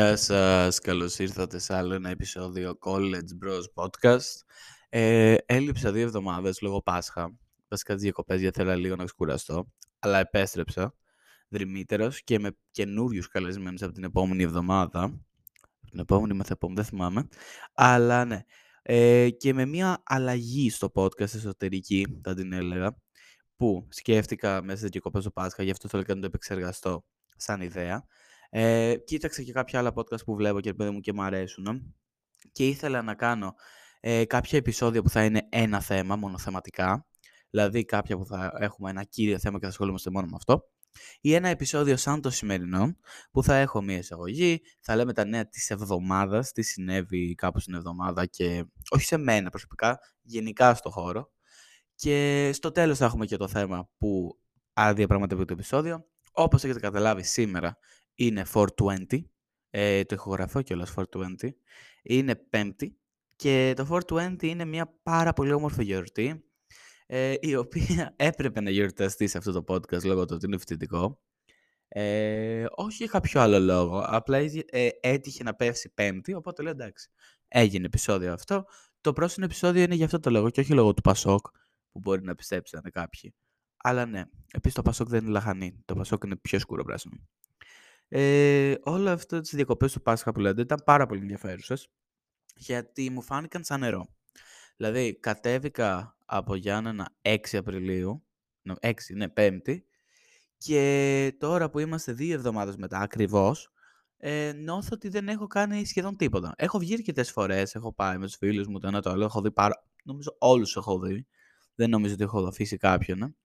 Γεια σας, καλώς ήρθατε σε άλλο ένα επεισόδιο College Bros Podcast. Ε, έλειψα δύο εβδομάδες λόγω Πάσχα. Βασικά τις διακοπές γιατί θέλω λίγο να ξεκουραστώ. Αλλά επέστρεψα δρυμύτερος και με καινούριους καλεσμένους από την επόμενη εβδομάδα. Την επόμενη μεθεπόμενη, δεν θυμάμαι. Αλλά ναι. Ε, και με μια αλλαγή στο podcast εσωτερική, θα την έλεγα, που σκέφτηκα μέσα στις διακοπές του Πάσχα, γι' αυτό θέλω να το επεξεργαστώ σαν ιδέα. Ε, κοίταξα και κάποια άλλα podcast που βλέπω και παιδί μου και μου αρέσουν και ήθελα να κάνω ε, κάποια επεισόδια που θα είναι ένα θέμα, μονοθεματικά, δηλαδή κάποια που θα έχουμε ένα κύριο θέμα και θα ασχολούμαστε μόνο με αυτό, ή ένα επεισόδιο σαν το σημερινό, που θα έχω μία εισαγωγή, θα λέμε τα νέα της εβδομάδας, τι συνέβη κάπου στην εβδομάδα και όχι σε μένα προσωπικά, γενικά στο χώρο. Και στο τέλος θα έχουμε και το θέμα που αδιαπραγματεύει το επεισόδιο. Όπως έχετε καταλάβει σήμερα είναι 420. Ε, το ηχογραφώ κιόλας 420. Είναι πέμπτη. Και το 420 είναι μια πάρα πολύ όμορφη γιορτή ε, η οποία έπρεπε να γιορταστεί σε αυτό το podcast λόγω του ότι είναι φοιτητικό. Ε, όχι για κάποιο άλλο λόγο. Απλά ε, έτυχε να πέσει πέμπτη, οπότε λέω εντάξει. Έγινε επεισόδιο αυτό. Το πρόσφατο επεισόδιο είναι για αυτό το λόγο και όχι λόγω του Πασόκ, που μπορεί να πιστέψουν κάποιοι. Αλλά ναι, επίσης το Πασόκ δεν είναι λαχανί. Το Πασόκ είναι πιο σκούρο πράσινο. Ε, όλο αυτό τις διακοπές του Πάσχα που λέτε ήταν πάρα πολύ ενδιαφέρουσες γιατί μου φάνηκαν σαν νερό. Δηλαδή, κατέβηκα από Γιάννενα 6 Απριλίου, 6, ναι, 5η, και τώρα που είμαστε δύο εβδομάδες μετά ακριβώς, ε, νιώθω ότι δεν έχω κάνει σχεδόν τίποτα. Έχω βγει αρκετές φορές, έχω πάει με τους φίλους μου το ένα το άλλο, έχω δει πάρα. Νομίζω όλους έχω δει. Δεν νομίζω ότι έχω αφήσει κάποιον.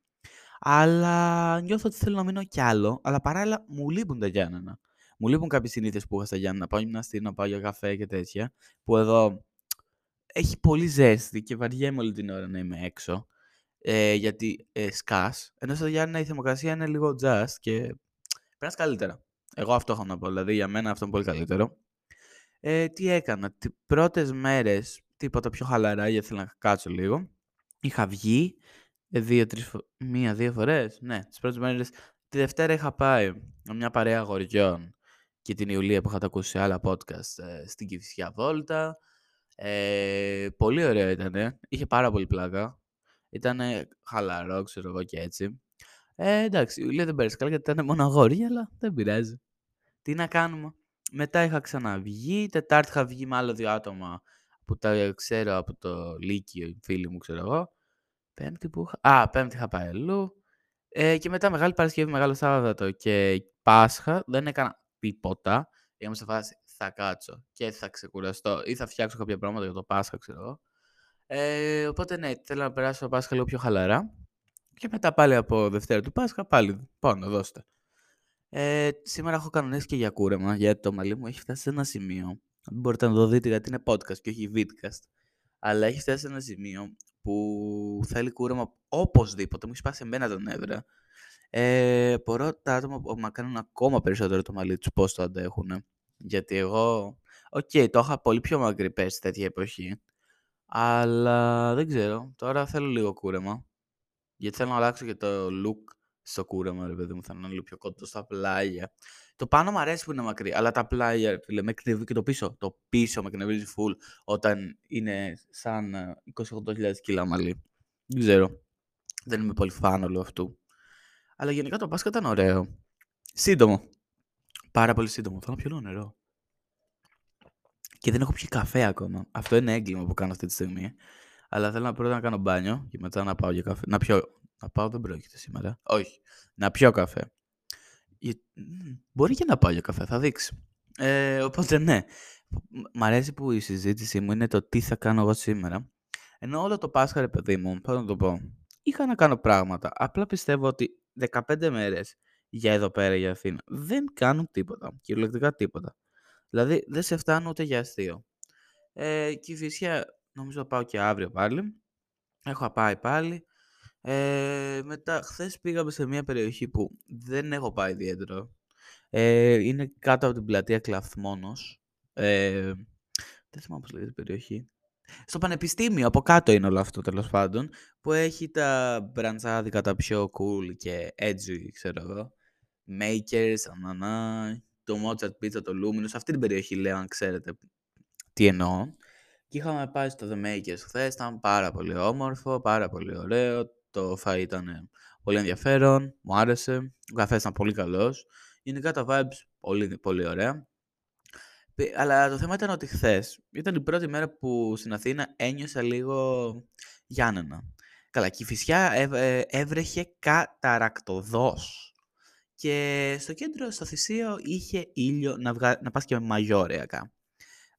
Αλλά νιώθω ότι θέλω να μείνω κι άλλο. Αλλά παράλληλα μου λείπουν τα Γιάννενα. Μου λείπουν κάποιες συνήθειες που είχα στα Γιάννενα. Να πάω γυμναστή, να πάω για καφέ και τέτοια. Που εδώ έχει πολύ ζέστη και βαριέμαι όλη την ώρα να είμαι έξω. Ε, γιατί ε, σκάς. Ενώ στα Γιάννενα η θερμοκρασία είναι λίγο just και περνάς καλύτερα. Εγώ αυτό έχω να πω. Δηλαδή για μένα αυτό είναι πολύ καλύτερο. Ε, τι έκανα. Τι πρώτες μέρες τίποτα πιο χαλαρά γιατί ήθελα να κάτσω λίγο. Είχα βγει, ε, δύο, τρεις, μία-δύο φορές. Ναι, τις πρώτες μέρες. Τη Δευτέρα είχα πάει με μια παρέα αγοριών και την Ιουλία που είχατε ακούσει σε άλλα podcast ε, στην Κυφσιά Βόλτα. Ε, πολύ ωραίο ήταν. Είχε πάρα πολύ πλάκα. Ήταν χαλαρό, ξέρω εγώ και έτσι. Ε, εντάξει, η Ιουλία δεν πέρασε καλά γιατί ήταν μόνο αγόρια, αλλά δεν πειράζει. Τι να κάνουμε. Μετά είχα ξαναβγεί. Τετάρτη είχα βγει με άλλο δύο άτομα που τα ξέρω από το Λύκειο, φίλοι μου, ξέρω εγώ. Πέμπτη που είχα... Α, πέμπτη είχα πάει αλλού. Ε, και μετά Μεγάλη Παρασκευή, Μεγάλο Σάββατο και Πάσχα δεν έκανα τίποτα. Ήμουν σε φάση θα κάτσω και θα ξεκουραστώ ή θα φτιάξω κάποια πράγματα για το Πάσχα, ξέρω εγώ. Ε, οπότε ναι, θέλω να περάσω το Πάσχα λίγο πιο χαλαρά. Και μετά πάλι από Δευτέρα του Πάσχα, πάλι πάνω, δώστε. Ε, σήμερα έχω κανονίσει και για κούρεμα, γιατί το μαλλί μου έχει φτάσει σε ένα σημείο. Μπορείτε να το δείτε γιατί είναι podcast και όχι vidcast. Αλλά έχει φτάσει σε ένα σημείο που θέλει κούρεμα οπωσδήποτε. Μου έχει σπάσει εμένα τα νεύρα. Ε, απορώ τα άτομα που μακραίνουν ακόμα περισσότερο το μαλλί τους πώς το αντέχουν. Γιατί εγώ. OK, okay, το είχα πολύ πιο μακρύ πέρσι τέτοια εποχή. Αλλά δεν ξέρω. Τώρα θέλω λίγο κούρεμα. Γιατί θέλω να αλλάξω και το look στο κούρεμα, ρε παιδί μου. Θα είναι λίγο πιο κοντό στα πλάγια. Το πάνω μου αρέσει που είναι μακρύ, αλλά τα πλάγια, φίλε, με εκνευρίζει και το πίσω. Το πίσω με εκνευρίζει full όταν είναι σαν 28.000 ε, κιλά μαλλί. Δεν ξέρω. Δεν είμαι πολύ φαν όλου αυτού. Αλλά γενικά το Πάσχα ήταν ωραίο. Σύντομο. Πάρα πολύ σύντομο. Θέλω να πιω νερό. Και δεν έχω πιει καφέ ακόμα. Αυτό είναι έγκλημα που κάνω αυτή τη στιγμή. Αλλά θέλω να πρώτα να κάνω μπάνιο και μετά να πάω για καφέ. Να πιω. Να πάω δεν πρόκειται σήμερα. Όχι. Να πιω καφέ. Μπορεί και να πάω για καφέ, θα δείξει. Ε, οπότε ναι, μ' αρέσει που η συζήτησή μου είναι το τι θα κάνω εγώ σήμερα. Ενώ όλο το Πάσχα, ρε παιδί μου, πώς να το πω, είχα να κάνω πράγματα. Απλά πιστεύω ότι 15 μέρες για εδώ πέρα για Αθήνα δεν κάνουν τίποτα, κυριολεκτικά τίποτα. Δηλαδή δεν σε φτάνουν ούτε για αστείο. Ε, και η φυσιά νομίζω θα πάω και αύριο πάλι. Έχω πάει πάλι. Ε, μετά, χθες πήγαμε σε μια περιοχή που δεν έχω πάει ιδιαίτερο. Ε, είναι κάτω από την πλατεία Κλαθμόνος. Ε, δεν θυμάμαι πώς λέγεται η περιοχή. Στο πανεπιστήμιο, από κάτω είναι όλο αυτό τέλος πάντων, που έχει τα μπραντζάδικα τα πιο cool και edgy, ξέρω εγώ. Makers, ανανά, το Mozart Pizza, το Luminous, αυτή την περιοχή λέω αν ξέρετε τι εννοώ. Και είχαμε πάει στο The Makers χθες, ήταν πάρα πολύ όμορφο, πάρα πολύ ωραίο, το φαΐ ήταν πολύ ενδιαφέρον, μου άρεσε, ο καφές ήταν πολύ καλός. Γενικά τα vibes πολύ, πολύ ωραία. Αλλά το θέμα ήταν ότι χθες ήταν η πρώτη μέρα που στην Αθήνα ένιωσα λίγο Γιάννενα. Καλά, και η φυσιά ε, έβρεχε καταρακτοδός. Και στο κέντρο, στο Θησίο, είχε ήλιο να, βγα... να πας και με μαγιόρεακα.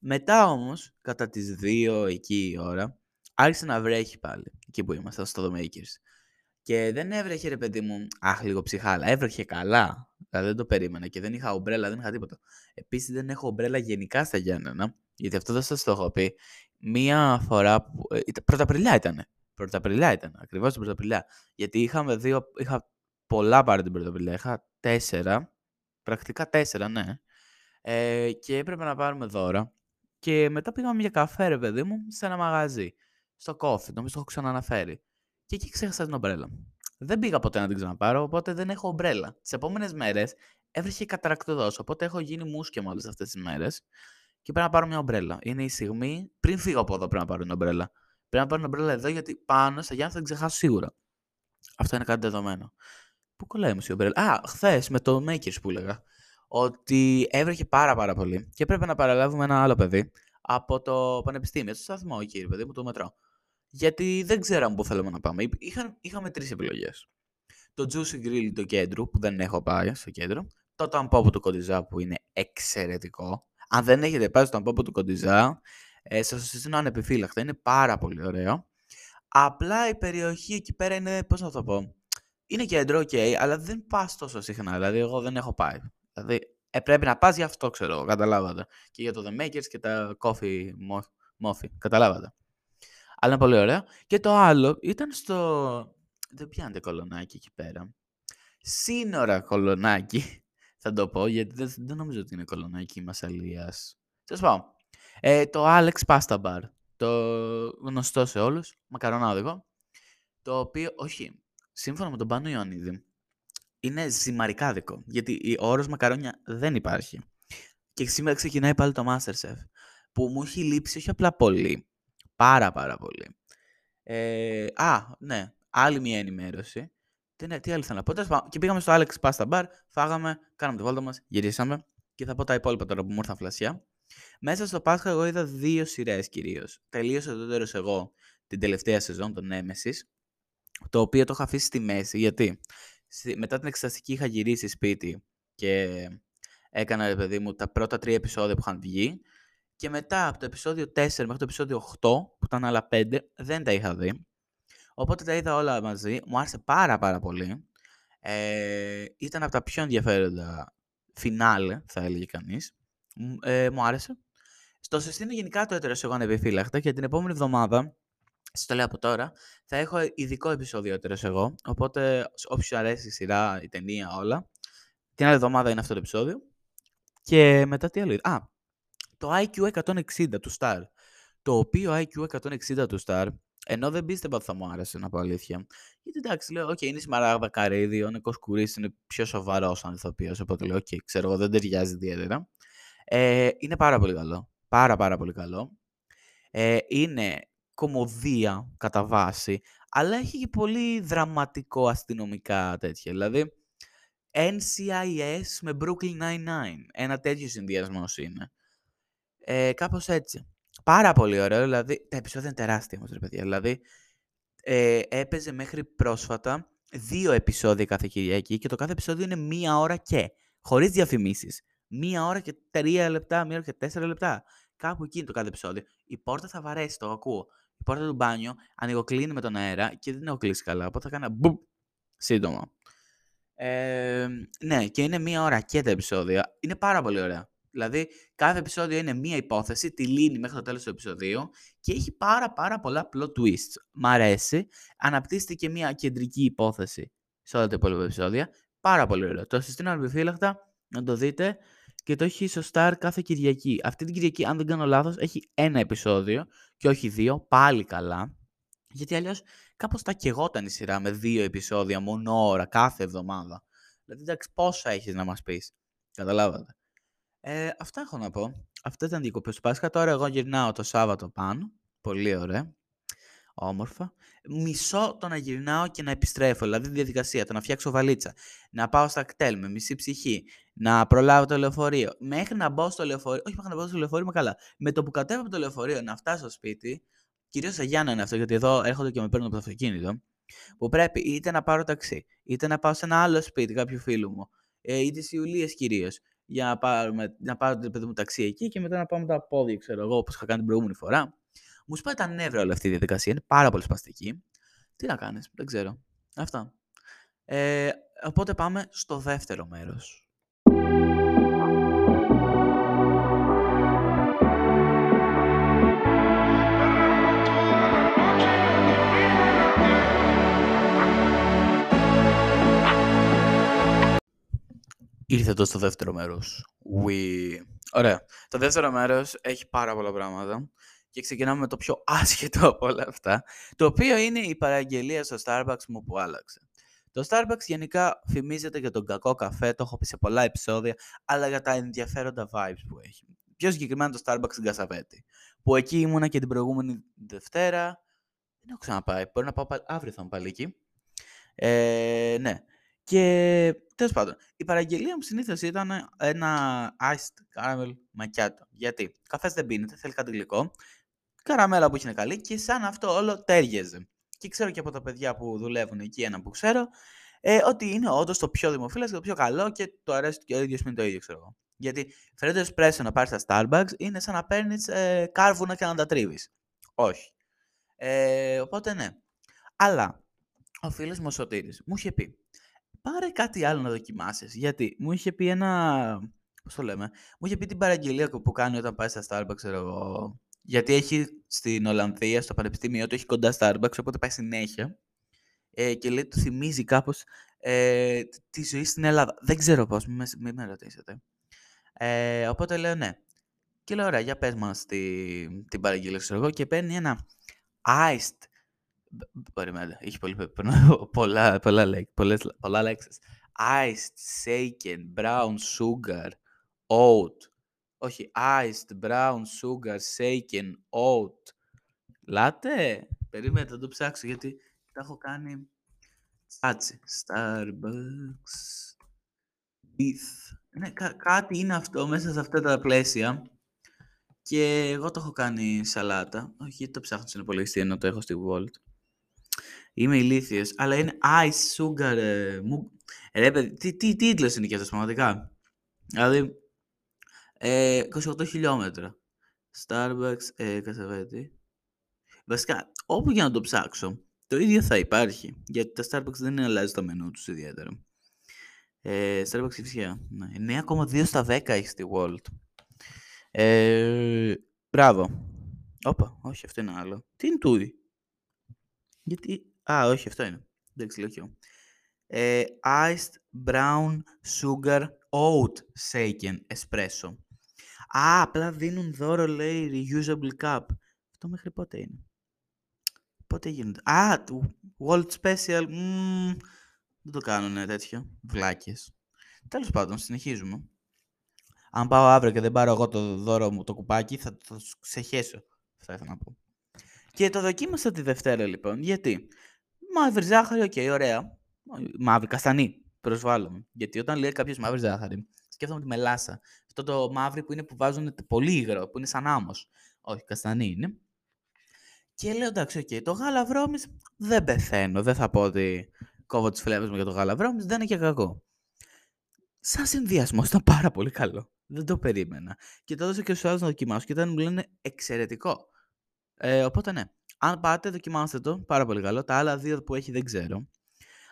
Μετά όμως, κατά τις δύο εκεί η ώρα, άρχισε να βρέχει πάλι, εκεί που ήμασταν, στο The Makers. Και δεν έβρεχε, ρε παιδί μου, αχ, λίγο ψυχάλα. Έβρεχε καλά. Δηλαδή δεν το περίμενα και δεν είχα ομπρέλα, δεν είχα τίποτα. Επίσης δεν έχω ομπρέλα γενικά στα Γιάννενα, γιατί αυτό δεν σας το έχω πει. Μία φορά. Που... Ε, Πρωταπριλιά ήταν. Πρωταπριλιά ήταν. Ακριβώς την Πρωταπριλιά. Γιατί είχαμε δύο. Είχα πολλά πάρει την Πρωταπριλιά. Είχα τέσσερα. Πρακτικά τέσσερα, ναι. Ε, και έπρεπε να πάρουμε δώρα. Και μετά πήγαμε για καφέ, ρε παιδί μου, σε ένα μαγαζί. Στο κόφι, νομίζω το έχω ξαναναφέρει. Και εκεί ξέχασα την ομπρέλα. Δεν πήγα ποτέ να την ξαναπάρω, οπότε δεν έχω ομπρέλα. Τις επόμενες μέρες έβρεχε καταρακτοδός, οπότε έχω γίνει μουσκεμα όλες αυτές τις μέρες και πρέπει να πάρω μια ομπρέλα. Είναι η στιγμή, πριν φύγω από εδώ, πρέπει να πάρω μια ομπρέλα. Πρέπει να πάρω μια ομπρέλα εδώ, γιατί πάνω στα Γιάννη θα την ξεχάσω σίγουρα. Αυτό είναι κάτι δεδομένο. Πού κολλάει όμως η ομπρέλα; Α, χθες με το Makers που έλεγα. Ότι έβρεχε πάρα πάρα πολύ και έπρεπε να παραλάβουμε ένα άλλο παιδί από το πανεπιστήμιο, στο σταθμό εκεί, παιδί μου, το μετρό. Γιατί δεν ξέραμε πού θέλουμε να πάμε. Είχα, είχαμε τρεις επιλογές. Το Juicy Grill του κέντρου, που δεν έχω πάει στο κέντρο. Το Tampopo του Κοντιζά, που είναι εξαιρετικό. Αν δεν έχετε πάει στο Tampopo του Κοντιζά, ε, σας το συστήνω ανεπιφύλακτα. Είναι πάρα πολύ ωραίο. Απλά η περιοχή εκεί πέρα είναι, πώς να το πω, είναι κέντρο, ok, αλλά δεν πας τόσο συχνά. Δηλαδή, εγώ δεν έχω πάει. Δηλαδή, ε, πρέπει να πας γι' αυτό, ξέρω, καταλάβατε. Και για το The Makers και τα Coffee Moffee, καταλάβατε. Αλλά είναι πολύ ωραίο. Και το άλλο ήταν στο... Δεν πιάνετε κολονάκι εκεί πέρα. Σύνορα κολονάκι, θα το πω, γιατί δεν, δεν νομίζω ότι είναι κολονάκι Μασαλίας. Σας πω. Ε, το Alex Pasta Bar. Το γνωστό σε όλους, μακαρονάδικο. Το οποίο, όχι, σύμφωνα με τον Πάνο Ιωαννίδη, είναι ζυμαρικάδικο. Γιατί ο όρος μακαρόνια δεν υπάρχει. Και σήμερα ξεκινάει πάλι το Masterchef. Που μου έχει λείψει όχι απλά πολύ, Πάρα πάρα πολύ. Ε, α, ναι. Άλλη μια ενημέρωση. Τι, τι άλλο θέλω να πω. Και πήγαμε στο Alex Pasta Bar, φάγαμε, κάναμε τη βόλτα μας, γυρίσαμε και θα πω τα υπόλοιπα τώρα που μου ήρθαν φλασιά. Μέσα στο Πάσχα εγώ είδα δύο σειρές κυρίως. Τελείωσα το τέλο εγώ την τελευταία σεζόν, τον Nemesis, το οποίο το είχα αφήσει στη μέση. Γιατί μετά την εξεταστική είχα γυρίσει σπίτι και έκανα, ρε παιδί μου, τα πρώτα τρία επεισόδια που είχαν βγει και μετά από το επεισόδιο 4 μέχρι το επεισόδιο 8, που ήταν άλλα 5, δεν τα είχα δει. Οπότε τα είδα όλα μαζί. Μου άρεσε πάρα πάρα πολύ. Ε, ήταν από τα πιο ενδιαφέροντα φινάλε, θα έλεγε κανείς. Ε, μου άρεσε. Στο συστήνω γενικά το έτερο εγώ ανεπιφύλακτα και την επόμενη εβδομάδα, σα το λέω από τώρα, θα έχω ειδικό επεισόδιο έτερο εγώ. Οπότε, όποιος αρέσει η σειρά, η ταινία, όλα. Την άλλη εβδομάδα είναι αυτό το επεισόδιο. Και μετά τι άλλο. Α, το IQ 160 του Star. Το οποίο IQ 160 του Star, ενώ δεν πίστευα ότι θα μου άρεσε να πω αλήθεια. Γιατί εντάξει, λέω, OK, είναι Σμαράγδα Καρύδι, ο Νικό Κουρί είναι πιο σοβαρός σαν ηθοποιό. Οπότε λέω, OK, ξέρω εγώ, δεν ταιριάζει ιδιαίτερα. Ε, είναι πάρα πολύ καλό. Πάρα πάρα πολύ καλό. Ε, είναι κομμωδία κατά βάση, αλλά έχει και πολύ δραματικό αστυνομικά τέτοια. Δηλαδή, NCIS με Brooklyn Nine-Nine. Ένα τέτοιο συνδυασμός είναι. Ε, Κάπως έτσι. Πάρα πολύ ωραίο. Δηλαδή, τα επεισόδια είναι τεράστια όμως, ρε παιδιά. Δηλαδή, ε, έπαιζε μέχρι πρόσφατα δύο επεισόδια κάθε Κυριακή και το κάθε επεισόδιο είναι μία ώρα και. Χωρίς διαφημίσεις. Μία ώρα και τρία λεπτά, μία ώρα και τέσσερα λεπτά. Κάπου εκεί είναι το κάθε επεισόδιο. Η πόρτα θα βαρέσει, το ακούω. Η πόρτα του μπάνιου ανοιγοκλίνει με τον αέρα και δεν έχω κλείσει καλά. Οπότε θα κάνω μπουμ σύντομα. Ε, ναι, και είναι μία ώρα και τα επεισόδια. Είναι πάρα πολύ ωραία. Δηλαδή, κάθε επεισόδιο είναι μία υπόθεση, τη λύνει μέχρι το τέλος του επεισοδίου και έχει πάρα πάρα πολλά plot twists. Μ' αρέσει. Αναπτύσσεται και μία κεντρική υπόθεση σε όλα τα υπόλοιπα επεισόδια. Πάρα πολύ ωραίο. Το συστήνω ανεπιφύλακτα να το δείτε και το έχει στο Star κάθε Κυριακή. Αυτή την Κυριακή, αν δεν κάνω λάθος, έχει ένα επεισόδιο και όχι δύο. Πάλι καλά. Γιατί αλλιώς κάπως τα κεγόταν η σειρά με δύο επεισόδια μόνο ώρα κάθε εβδομάδα. Δηλαδή, εντάξει, πόσα έχεις να μας πεις. Καταλάβατε. Ε, αυτά έχω να πω. Αυτά ήταν διακοπέ του Πάσχα. Τώρα εγώ γυρνάω το Σάββατο πάνω. Πολύ ωραία. Όμορφα. Μισό το να γυρνάω και να επιστρέφω. Δηλαδή, διαδικασία. Το να φτιάξω βαλίτσα. Να πάω στα κτέλ με μισή ψυχή. Να προλάβω το λεωφορείο. Μέχρι να μπω στο λεωφορείο. Όχι, μέχρι να μπω στο λεωφορείο, είμαι καλά. Με το που κατέβω από το λεωφορείο να φτάσω στο σπίτι. Κυρίως σε Γιάννα είναι αυτό, γιατί εδώ έρχονται και με παίρνουν από το αυτοκίνητο. Που πρέπει είτε να πάρω ταξί, είτε να πάω σε ένα άλλο σπίτι κάποιου φίλου μου. Ε, ή τις Ιουλίες κυρίως για να, πάρουμε, να πάρω το παιδί μου ταξί εκεί και μετά να πάμε τα πόδια, ξέρω εγώ, όπως είχα κάνει την προηγούμενη φορά. Μου σπάει τα νεύρα όλη αυτή η διαδικασία. Είναι πάρα πολύ σπαστική. Τι να κάνεις, δεν ξέρω. Αυτά. Ε, οπότε πάμε στο δεύτερο μέρος. Ήρθε το στο δεύτερο μέρος. We... Ωραία. Το δεύτερο μέρος έχει πάρα πολλά πράγματα και ξεκινάμε με το πιο άσχετο από όλα αυτά, το οποίο είναι η παραγγελία στο Starbucks μου που άλλαξε. Το Starbucks γενικά φημίζεται για τον κακό καφέ, το έχω πει σε πολλά επεισόδια, αλλά για τα ενδιαφέροντα vibes που έχει. Πιο συγκεκριμένα το Starbucks στην Κασαβέτη, που εκεί ήμουνα και την προηγούμενη Δευτέρα. Δεν έχω ξαναπάει, μπορεί να πάω αύριο θα είμαι πάλι εκεί. Ε, ναι. Και τέλος πάντων, η παραγγελία μου συνήθως ήταν ένα iced caramel macchiato. Γιατί; Καφές δεν πίνεται, θέλει κάτι γλυκό. Καραμέλα που είναι καλή και σαν αυτό όλο τέριαζε. Και ξέρω και από τα παιδιά που δουλεύουν εκεί, ένα που ξέρω, ε, ότι είναι όντως το πιο δημοφιλές και το πιο καλό και το αρέσει και ο ίδιος είναι το ίδιο, ξέρω εγώ. Γιατί φαίνεται εσπρέσο να πάρεις στα Starbucks είναι σαν να παίρνεις ε, κάρβουνα και να τα τρίβεις. Όχι. Ε, οπότε ναι. Αλλά ο φίλος μου ο Σωτήρης μου είχε πει πάρε κάτι άλλο να δοκιμάσεις. Γιατί μου είχε πει ένα... Πώς το λέμε. Μου είχε πει την παραγγελία που κάνει όταν πάει στα Starbucks, ξέρω εγώ. Γιατί έχει στην Ολλανδία, στο πανεπιστήμιο του, έχει κοντά Starbucks, οπότε πάει συνέχεια. Ε, και λέει, του θυμίζει κάπως ε, τη ζωή στην Ελλάδα. Δεν ξέρω πώς, μην με, με ρωτήσετε. Ε, οπότε λέω ναι. Και λέω, ωραία, για πες μας τη, την παραγγελία, ξέρω εγώ. Και παίρνει ένα iced Περιμένετε, έχει πολύ, πολλά, πολλά, πολλές, πολλά λέξεις. Iced, shaken, brown sugar, oat. Όχι, iced, brown sugar, shaken, oat. Λάτε, περίμενε, θα το ψάξω γιατί τα έχω κάνει τσάτσι. Starbucks. With. Ναι, κάτι είναι αυτό μέσα σε αυτά τα πλαίσια. Και εγώ το έχω κάνει σαλάτα. Όχι, γιατί το ψάχνω στην υπολογιστή ενώ το έχω στη Volt. Είμαι ηλίθιος, αλλά είναι ice sugar. Ε, μου... Ρε, παιδί, τι, τι τίτλος είναι και αυτός πραγματικά. Δηλαδή, ε, 28 χιλιόμετρα. Starbucks, ε, Κασαβέτη. Βασικά, όπου για να το ψάξω, το ίδιο θα υπάρχει. Γιατί τα Starbucks δεν αλλάζει το μενού τους ιδιαίτερα. Ε, Starbucks φυσικά. Ναι. 9,2 στα 10 έχει στη Walt. Ε, μπράβο. Όπα, όχι, αυτό είναι άλλο. Τι είναι τούδι. Γιατί Α, όχι, αυτό είναι. Δεν ξέρω. Ε, iced brown sugar oat shaken espresso. Α, απλά δίνουν δώρο, λέει, reusable cup. Αυτό μέχρι πότε είναι; Πότε γίνεται. Α, World Special. Mm, δεν το κάνουνε τέτοιο. Βλάκες. Τέλος πάντων, συνεχίζουμε. Αν πάω αύριο και δεν πάρω εγώ το δώρο μου, το κουπάκι, θα το ξεχέσω. Αυτό ήθελα να πω. Και το δοκίμασα τη Δευτέρα, λοιπόν. Γιατί; Μαύρη ζάχαρη, OK, okay, ωραία. Μαύρη, καστανή. Προσβάλλομαι. Γιατί όταν λέει κάποιος μαύρη ζάχαρη, σκέφτομαι τη μελάσα. Αυτό το μαύρη που είναι που βάζουν πολύ υγρό, που είναι σαν άμμος. Όχι, καστανή είναι. Και λέω εντάξει, OK, okay, το γάλα βρώμης δεν πεθαίνω. Δεν θα πω ότι κόβω τις φλέβες μου για το γάλα βρώμης, δεν είναι και κακό. Σαν συνδυασμό ήταν πάρα πολύ καλό. Δεν το περίμενα. Και το έδωσα και στους άλλους να δοκιμάσουν και ήταν μου λένε εξαιρετικό. Ε, οπότε ναι. Αν πάτε, δοκιμάστε το. Πάρα πολύ καλό. Τα άλλα δύο που έχει δεν ξέρω.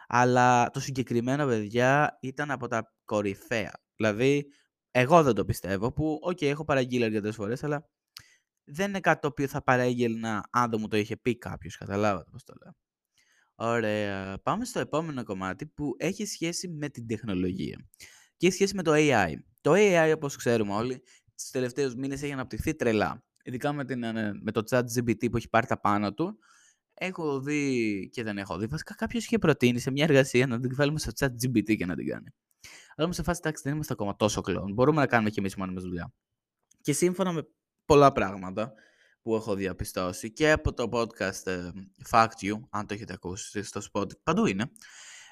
Αλλά το συγκεκριμένο, παιδιά, ήταν από τα κορυφαία. Δηλαδή, εγώ δεν το πιστεύω. Που, OK, okay, έχω παραγγείλει αρκετές φορές, αλλά δεν είναι κάτι το οποίο θα παρέγγελνα αν δεν μου το είχε πει κάποιος. Καταλάβατε πώς το λέω. Ωραία. Πάμε στο επόμενο κομμάτι που έχει σχέση με την τεχνολογία. Και έχει σχέση με το AI. Το AI, όπως ξέρουμε όλοι, τους τελευταίους μήνες έχει αναπτυχθεί τρελά ειδικά με, την, ε, με το ChatGPT που έχει πάρει τα πάνω του, έχω δει και δεν έχω δει. Βασικά κάποιος είχε προτείνει σε μια εργασία να την βάλουμε στο ChatGPT και να την κάνει. Αλλά όμως σε φάση εντάξει δεν είμαστε ακόμα τόσο κλόν. Μπορούμε να κάνουμε και εμείς μόνοι μας δουλειά. Και σύμφωνα με πολλά πράγματα που έχω διαπιστώσει και από το podcast ε, Fact You, αν το έχετε ακούσει στο Spotify, παντού είναι,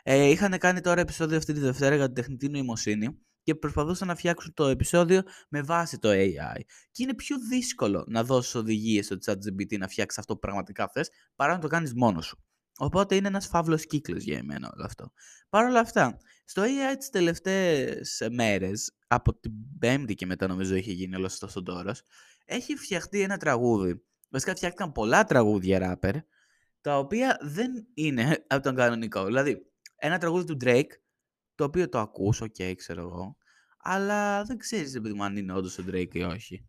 ε, είχαν κάνει τώρα επεισόδιο αυτή τη Δευτέρα για την τεχνητή νοημοσύνη και προσπαθούσαν να φτιάξουν το επεισόδιο με βάση το AI. Και είναι πιο δύσκολο να δώσεις οδηγίες στο ChatGPT να φτιάξεις αυτό που πραγματικά θες, παρά να το κάνεις μόνος σου. Οπότε είναι ένας φαύλος κύκλος για εμένα όλο αυτό. Παρ' όλα αυτά, στο AI τις τελευταίες μέρες, από την Πέμπτη και μετά νομίζω είχε γίνει όλος αυτός ο ντόρος, έχει φτιαχτεί ένα τραγούδι. Βασικά φτιάχτηκαν πολλά τραγούδια ράπερ, τα οποία δεν είναι από τον κανονικό. Δηλαδή, ένα τραγούδι του Drake, το οποίο το ακούς, OK, okay, ξέρω εγώ, αλλά δεν ξέρεις ρε παιδί μου αν είναι όντως ο Drake ή όχι.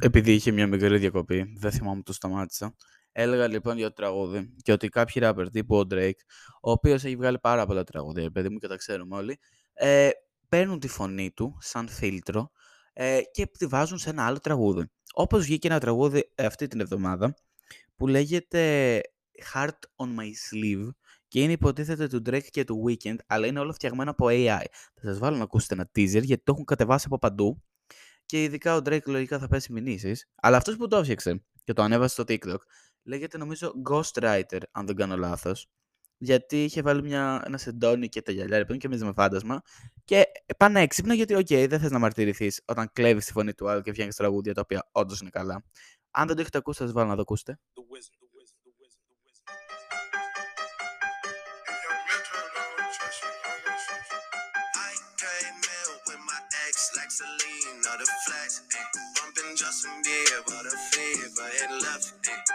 Επειδή είχε μια μικρή διακοπή, δεν θυμάμαι το σταμάτησα. Έλεγα λοιπόν για το τραγούδι και ότι κάποιοι ράπερ τύπου ο Drake, ο οποίος έχει βγάλει πάρα πολλά τραγούδια, παιδί μου και τα ξέρουμε όλοι, ε, παίρνουν τη φωνή του σαν φίλτρο ε, και τη βάζουν σε ένα άλλο τραγούδι. Όπως βγήκε ένα τραγούδι αυτή την εβδομάδα που λέγεται Heart on My Sleeve και είναι υποτίθεται του Drake και του Weekend, αλλά είναι όλο φτιαγμένο από AI. Θα σας βάλω να ακούσετε ένα teaser γιατί το έχουν κατεβάσει από παντού και ειδικά ο Drake λογικά θα πέσει μηνύσεις, αλλά αυτός που το έφτιαξε και το ανέβασε στο TikTok λέγεται νομίζω Ghostwriter, αν δεν κάνω λάθος, γιατί είχε βάλει μια, ένα σεντόνι και τα γυαλιά, λοιπόν, και έμοιαζε με φάντασμα. Και πάνε έξυπνα γιατί, OK, okay, δεν θες να μαρτυρηθείς όταν κλέβεις τη φωνή του άλλου και φτιάχνεις τραγούδια τα οποία όντως είναι καλά. Αν δεν το έχετε ακούσει, θα σας βάλω να το ακούσετε. like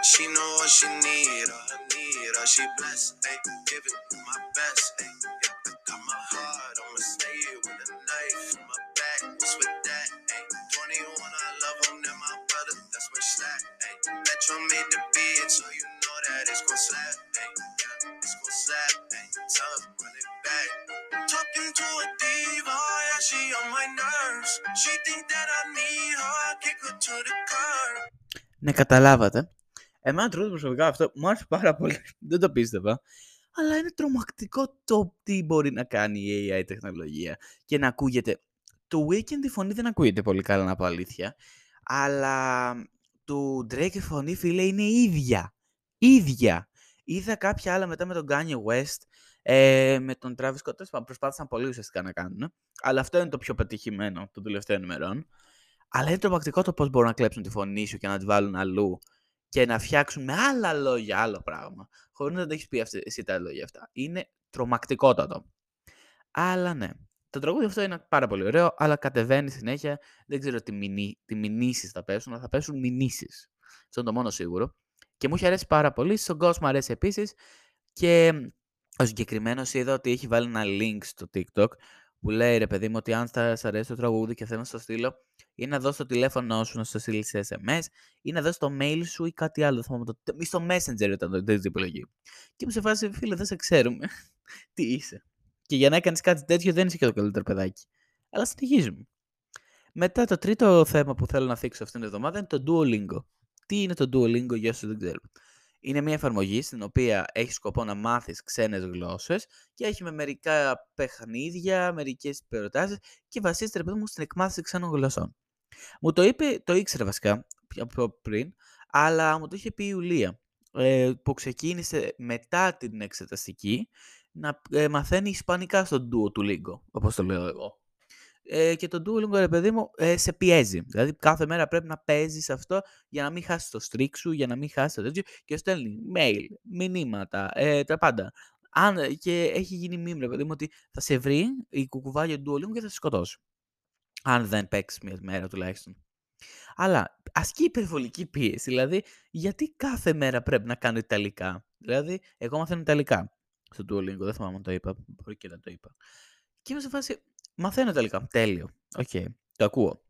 She know what she need, or her need, or she blessed. Ay. Give it my best. Ay. Yeah, I got my heart, I'ma stay with a knife in my back. What's with that? Ay. 21, I love him, then my brother, that's my stack. Ay. Metro made the beat, so you know that it's gon' slap. Ay. Yeah, it's gon' slap. Ay. Tell him, run it back. Talking to a diva, yeah, she on my nerves. She think that I need her, kick her to the curb. Ναι, καταλάβατε. Εμένα τρόπο προσωπικά αυτό μου άρεσε πάρα πολύ. Δεν το πίστευα. Αλλά είναι τρομακτικό το τι μπορεί να κάνει η AI τεχνολογία και να ακούγεται. Το Weekend η φωνή δεν ακούγεται πολύ καλά να πω αλήθεια. Αλλά του Drake η φωνή φίλε είναι ίδια. Ίδια. Είδα κάποια άλλα μετά με τον Kanye West ε, με τον Travis Scott προσπάθησαν πολύ ουσιαστικά να κάνουν. Αλλά αυτό είναι το πιο πετυχημένο των τελευταίων ημερών. Αλλά είναι τρομακτικό το πώς μπορούν να κλέψουν τη φωνή σου και να τη βάλουν αλλού και να φτιάξουν με άλλα λόγια άλλο πράγμα. Χωρίς να το έχεις πει αυτή, εσύ τα λόγια αυτά. Είναι τρομακτικότατο. Αλλά ναι. Το τραγούδι αυτό είναι πάρα πολύ ωραίο, αλλά κατεβαίνει συνέχεια. Δεν ξέρω τι, μηνύ, τι μηνύσεις θα πέσουν, αλλά θα πέσουν μηνύσεις. Αυτό είναι το μόνο σίγουρο. Και μου έχει αρέσει πάρα πολύ. Στον κόσμο αρέσει επίσης. Και ο συγκεκριμένος είδα ότι έχει βάλει ένα link στο TikTok που λέει ρε παιδί μου ότι αν θα σα αρέσει το τραγούδι και θέλω να στο στείλω ή να δώσει το τηλέφωνο σου να στο στείλεις σε SMS ή να δώσει το mail σου ή κάτι άλλο. Το... Ή στο Messenger ήταν το τέτοιο επιλογή. Και μου σε φάση, φίλε, δεν σε ξέρουμε. Τι είσαι. Και για να έκανες κάτι τέτοιο δεν είσαι και το καλύτερο παιδάκι. Αλλά συνεχίζουμε. Μετά το τρίτο θέμα που θέλω να θίξω αυτήν την εβδομάδα είναι το Duolingo. Τι είναι το Duolingo για όσους δεν ξέρουν. Είναι μια εφαρμογή στην οποία έχει σκοπό να μάθεις ξένες γλώσσες και έχει με μερικά παιχνίδια, μερικές προτάσεις και βασίζεται ρε μου στην εκμάθηση ξένων γλωσσών. Μου το είπε, το ήξερε βασικά από πριν, αλλά μου το είχε πει η Ιουλία ε, που ξεκίνησε μετά την εξεταστική να ε, μαθαίνει ισπανικά στον ντουο του Λίγκο, όπως το λέω εγώ ε, και το Duolingo, ρε παιδί μου, ε, σε πιέζει. Δηλαδή, κάθε μέρα πρέπει να παίζεις αυτό για να μην χάσεις το streak σου, για να μην χάσεις το τέτοιο. Και στέλνει mail, μηνύματα, ε, τα πάντα. Αν, και έχει γίνει μήνυμα, ρε παιδί μου, ότι θα σε βρει η κουκουβάγια του Duolingo και θα σε σκοτώσει. Αν δεν παίξεις μιας μέρας τουλάχιστον. Αλλά ασκεί υπερβολική πίεση. Δηλαδή, γιατί κάθε μέρα πρέπει να κάνω Ιταλικά; Δηλαδή, εγώ μαθαίνω Ιταλικά στο Duolingo. Δεν θυμάμαι αν το είπα. Μπορεί και να το είπα. Και είμαι σε φάση, Μαθαίνω Ιταλικά. Τέλειο. OK. Okay. Το ακούω.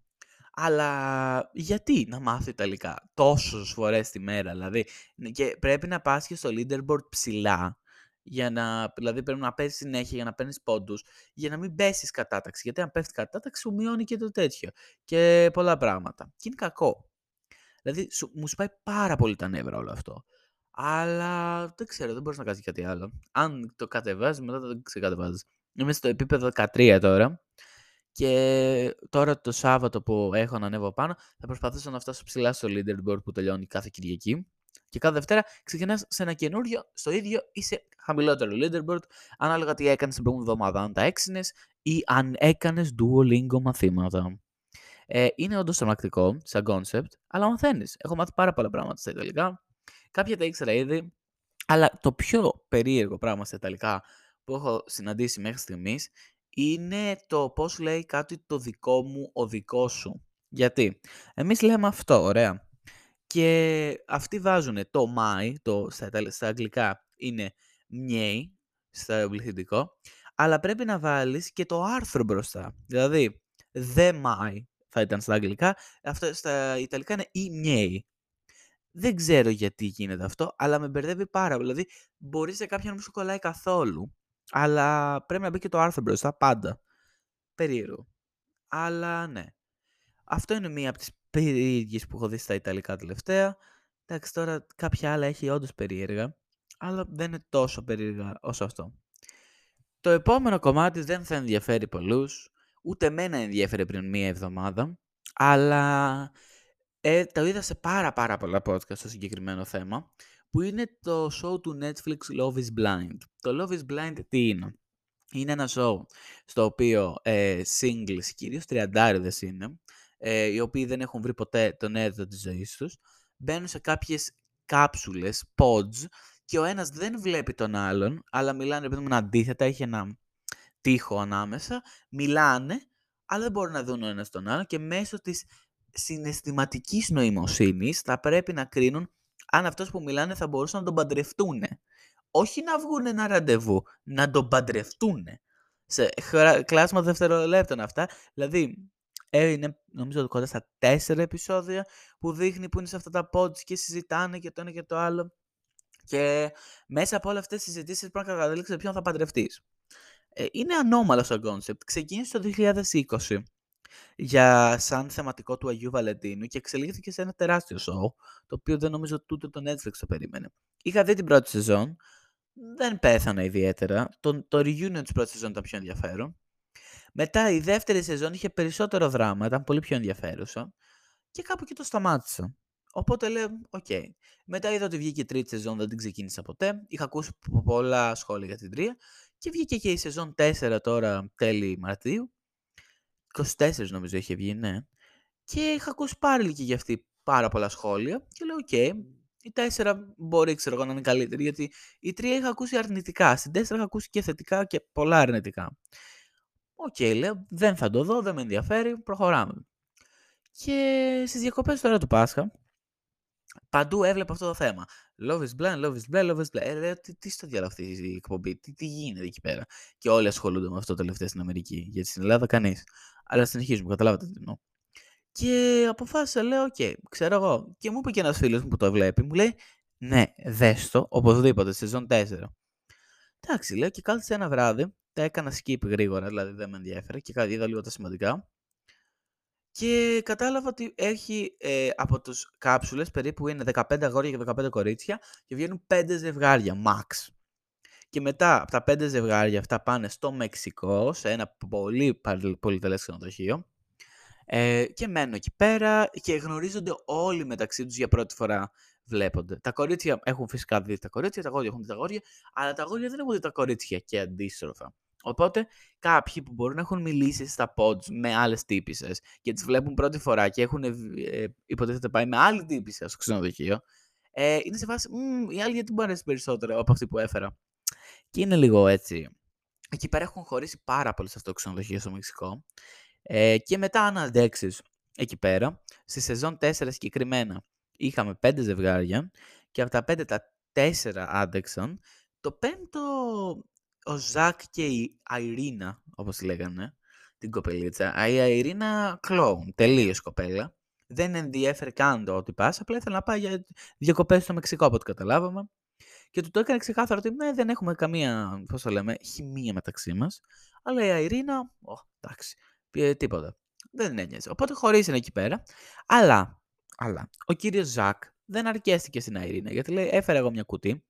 Αλλά γιατί να μάθω Ιταλικά τόσες φορές τη μέρα, δηλαδή, και πρέπει να πας και στο leaderboard ψηλά, για να, δηλαδή πρέπει να παίζεις συνέχεια για να παίρνεις πόντους, για να μην πέσεις κατάταξη. Γιατί αν πέφτει κατάταξη, σου μειώνει και το τέτοιο. Και πολλά πράγματα. Και είναι κακό. Δηλαδή, σου, μου σπάει πάρα πολύ τα νεύρα όλο αυτό. Αλλά δεν ξέρω, δεν μπορείς να κάνεις κάτι άλλο. Αν το κατεβάζεις, μετά το ξεκατεβάζεις. Είμαι στο επίπεδο 13 τώρα. Και τώρα το Σάββατο που έχω να ανέβω πάνω, θα προσπαθήσω να φτάσω ψηλά στο leaderboard που τελειώνει κάθε Κυριακή. Και κάθε Δευτέρα ξεκινάς σε ένα καινούριο, στο ίδιο ή σε χαμηλότερο leaderboard, ανάλογα τι έκανες την προηγούμενη εβδομάδα. Αν τα έξινες ή αν έκανες Duolingo μαθήματα. Ε, είναι όντως τρομακτικό σαν concept, αλλά μαθαίνεις. Έχω μάθει πάρα πολλά πράγματα στα Ιταλικά. Κάποια τα ήξερα ήδη. Αλλά το πιο περίεργο πράγμα στα Ιταλικά που έχω συναντήσει μέχρι στιγμής είναι το πώς λέει κάτι το δικό μου, ο δικός σου. Γιατί εμείς λέμε αυτό, ωραία. Και αυτοί βάζουν το my, το στα, στα αγγλικά είναι μιέι, στο πληθυντικό, αλλά πρέπει να βάλεις και το άρθρο μπροστά. Δηλαδή, the my θα ήταν στα αγγλικά, αυτό στα ιταλικά είναι η μιέι. Δεν ξέρω γιατί γίνεται αυτό, αλλά με μπερδεύει πάρα πολύ. Δηλαδή, μπορεί σε κάποιον να μην σου κολλάει καθόλου, αλλά πρέπει να μπει και το άρθρο μπροστά πάντα. Περίεργο. Αλλά ναι. Αυτό είναι μία από τις περίεργες που έχω δει στα Ιταλικά τελευταία. Εντάξει, τώρα κάποια άλλα έχει όντως περίεργα, αλλά δεν είναι τόσο περίεργα όσο αυτό. Το επόμενο κομμάτι δεν θα ενδιαφέρει πολλούς, ούτε εμένα ενδιαφέρει πριν μία εβδομάδα, αλλά ε, το είδα σε πάρα πάρα πολλά podcast στο συγκεκριμένο θέμα, που είναι το show του Netflix Love is Blind. Το Love is Blind τι είναι; Είναι ένα show στο οποίο ε, singles, κυρίως τριαντάριδες είναι, ε, οι οποίοι δεν έχουν βρει ποτέ τον έρωτο της ζωής τους, μπαίνουν σε κάποιες κάψουλες, pods, και ο ένας δεν βλέπει τον άλλον, αλλά μιλάνε επειδή είναι αντίθετα, έχει ένα τείχο ανάμεσα, μιλάνε, αλλά δεν μπορούν να δουν ο ένας τον άλλον και μέσω της συναισθηματικής νοημοσύνης θα πρέπει να κρίνουν αν αυτός που μιλάνε θα μπορούσαν να τον παντρευτούν. Όχι να βγουν ένα ραντεβού, να τον παντρευτούν. Σε κλάσμα δευτερολέπτων αυτά. Δηλαδή, ε, είναι νομίζω κοντά στα τέσσερα επεισόδια που δείχνει που είναι σε αυτά τα pods και συζητάνε και το ένα και το άλλο. Και μέσα από όλε αυτές τις συζητήσεις πρέπει να καταλήξεις ποιον θα παντρευτείς. Ε, είναι ανώμαλος στο concept. Ξεκίνησε το 2020 για σαν θεματικό του Αγίου Βαλεντίνου και εξελίχθηκε σε ένα τεράστιο show, το οποίο δεν νομίζω ότι ούτε το Netflix το περίμενε. Είχα δει την πρώτη σεζόν, δεν πέθανα ιδιαίτερα. Το, το reunion της πρώτης σεζόν ήταν πιο ενδιαφέρον. Μετά η δεύτερη σεζόν είχε περισσότερο δράμα, ήταν πολύ πιο ενδιαφέρουσα και κάπου εκεί το σταμάτησα. Οπότε λέω, ok. Okay. Μετά είδα ότι βγήκε η τρίτη σεζόν, δεν την ξεκίνησα ποτέ. Είχα ακούσει πολλά σχόλια για την τρία. Και βγήκε και η σεζόν 4 τώρα τέλη Μαρτίου. 24 νομίζω είχε βγει, ναι. Και είχα ακούσει πάλι και για αυτή πάρα πολλά σχόλια. Και λέω, ok, okay, η 4 μπορεί ξέρω εγώ να είναι καλύτερη, γιατί η 3 είχα ακούσει αρνητικά. Στην 4 είχα ακούσει και θετικά και πολλά αρνητικά. Ok, okay, λέω, δεν θα το δω, δεν με ενδιαφέρει, προχωράμε. Και στις διακοπές τώρα του Πάσχα, Παντού έβλεπα αυτό το θέμα. Love is blind, love is blind, love is blind. Ε, τι, τι στο διάολο αυτή η εκπομπή, τι, τι γίνεται εκεί πέρα; Και όλοι ασχολούνται με αυτό το τελευταίο στην Αμερική. Γιατί στην Ελλάδα κανείς. Αλλά συνεχίζουμε, καταλάβατε τι εννοώ. Και αποφάσισα, λέω, ok, okay, ξέρω εγώ. Και μου είπε και ένας φίλος μου που το βλέπει, μου λέει, ναι, δες το, οπωσδήποτε, σεζόν 4. Εντάξει, λέω και κάθισε ένα βράδυ, τα έκανα skip γρήγορα, δηλαδή δεν με ενδιαφέρε και είδα λίγο τα σημαντικά. Και κατάλαβα ότι έχει ε, από τους κάψουλες περίπου είναι 15 αγόρια και 15 κορίτσια και βγαίνουν 5 ζευγάρια, max. Και μετά από τα 5 ζευγάρια αυτά πάνε στο Μεξικό, σε ένα πολύ πολυτελές ξενοδοχείο. Ε, και μένουν εκεί πέρα και γνωρίζονται όλοι μεταξύ τους για πρώτη φορά βλέπονται. Τα κορίτσια έχουν φυσικά δει τα κορίτσια, τα αγόρια έχουν δει τα αγόρια, αλλά τα αγόρια δεν έχουν δει τα κορίτσια και αντίστροφα. Οπότε κάποιοι που μπορούν να έχουν μιλήσει στα pods με άλλες τύπησες και τις βλέπουν πρώτη φορά και έχουν ε, υποτίθεται πάει με άλλη τύπησα στο ξενοδοχείο, ε, είναι σε φάση, η άλλη γιατί μου αρέσει περισσότερο από αυτή που έφερα. Και είναι λίγο έτσι. Εκεί πέρα έχουν χωρίσει πάρα πολύ σε αυτό το ξενοδοχείο στο Μεξικό. Ε, και μετά, αν αντέξει εκεί πέρα, στη σεζόν 4 συγκεκριμένα, είχαμε 5 ζευγάρια και από τα 5 τα 4 άντεξαν. Το πέμπτο ο Ζακ και η Αιρίνα, όπως λέγανε, την κοπελίτσα. Η Αιρίνα κλόουν, τελείως κοπέλα. Δεν ενδιέφερε καν το ότι πας, απλά ήθελε να πάει για διακοπές στο Μεξικό, από ό,τι καταλάβαμε. Και του το έκανε ξεκάθαρο ότι ναι, δεν έχουμε καμία, πώς το λέμε, χημεία μεταξύ μας. Αλλά η Αιρίνα, oh, εντάξει, τίποτα. Δεν ένοιαζε. Οπότε χωρίσανε εκεί πέρα. Αλλά, αλλά, ο κύριος Ζακ δεν αρκέστηκε στην Αιρίνα, γιατί λέει, έφερα εγώ μια κουτί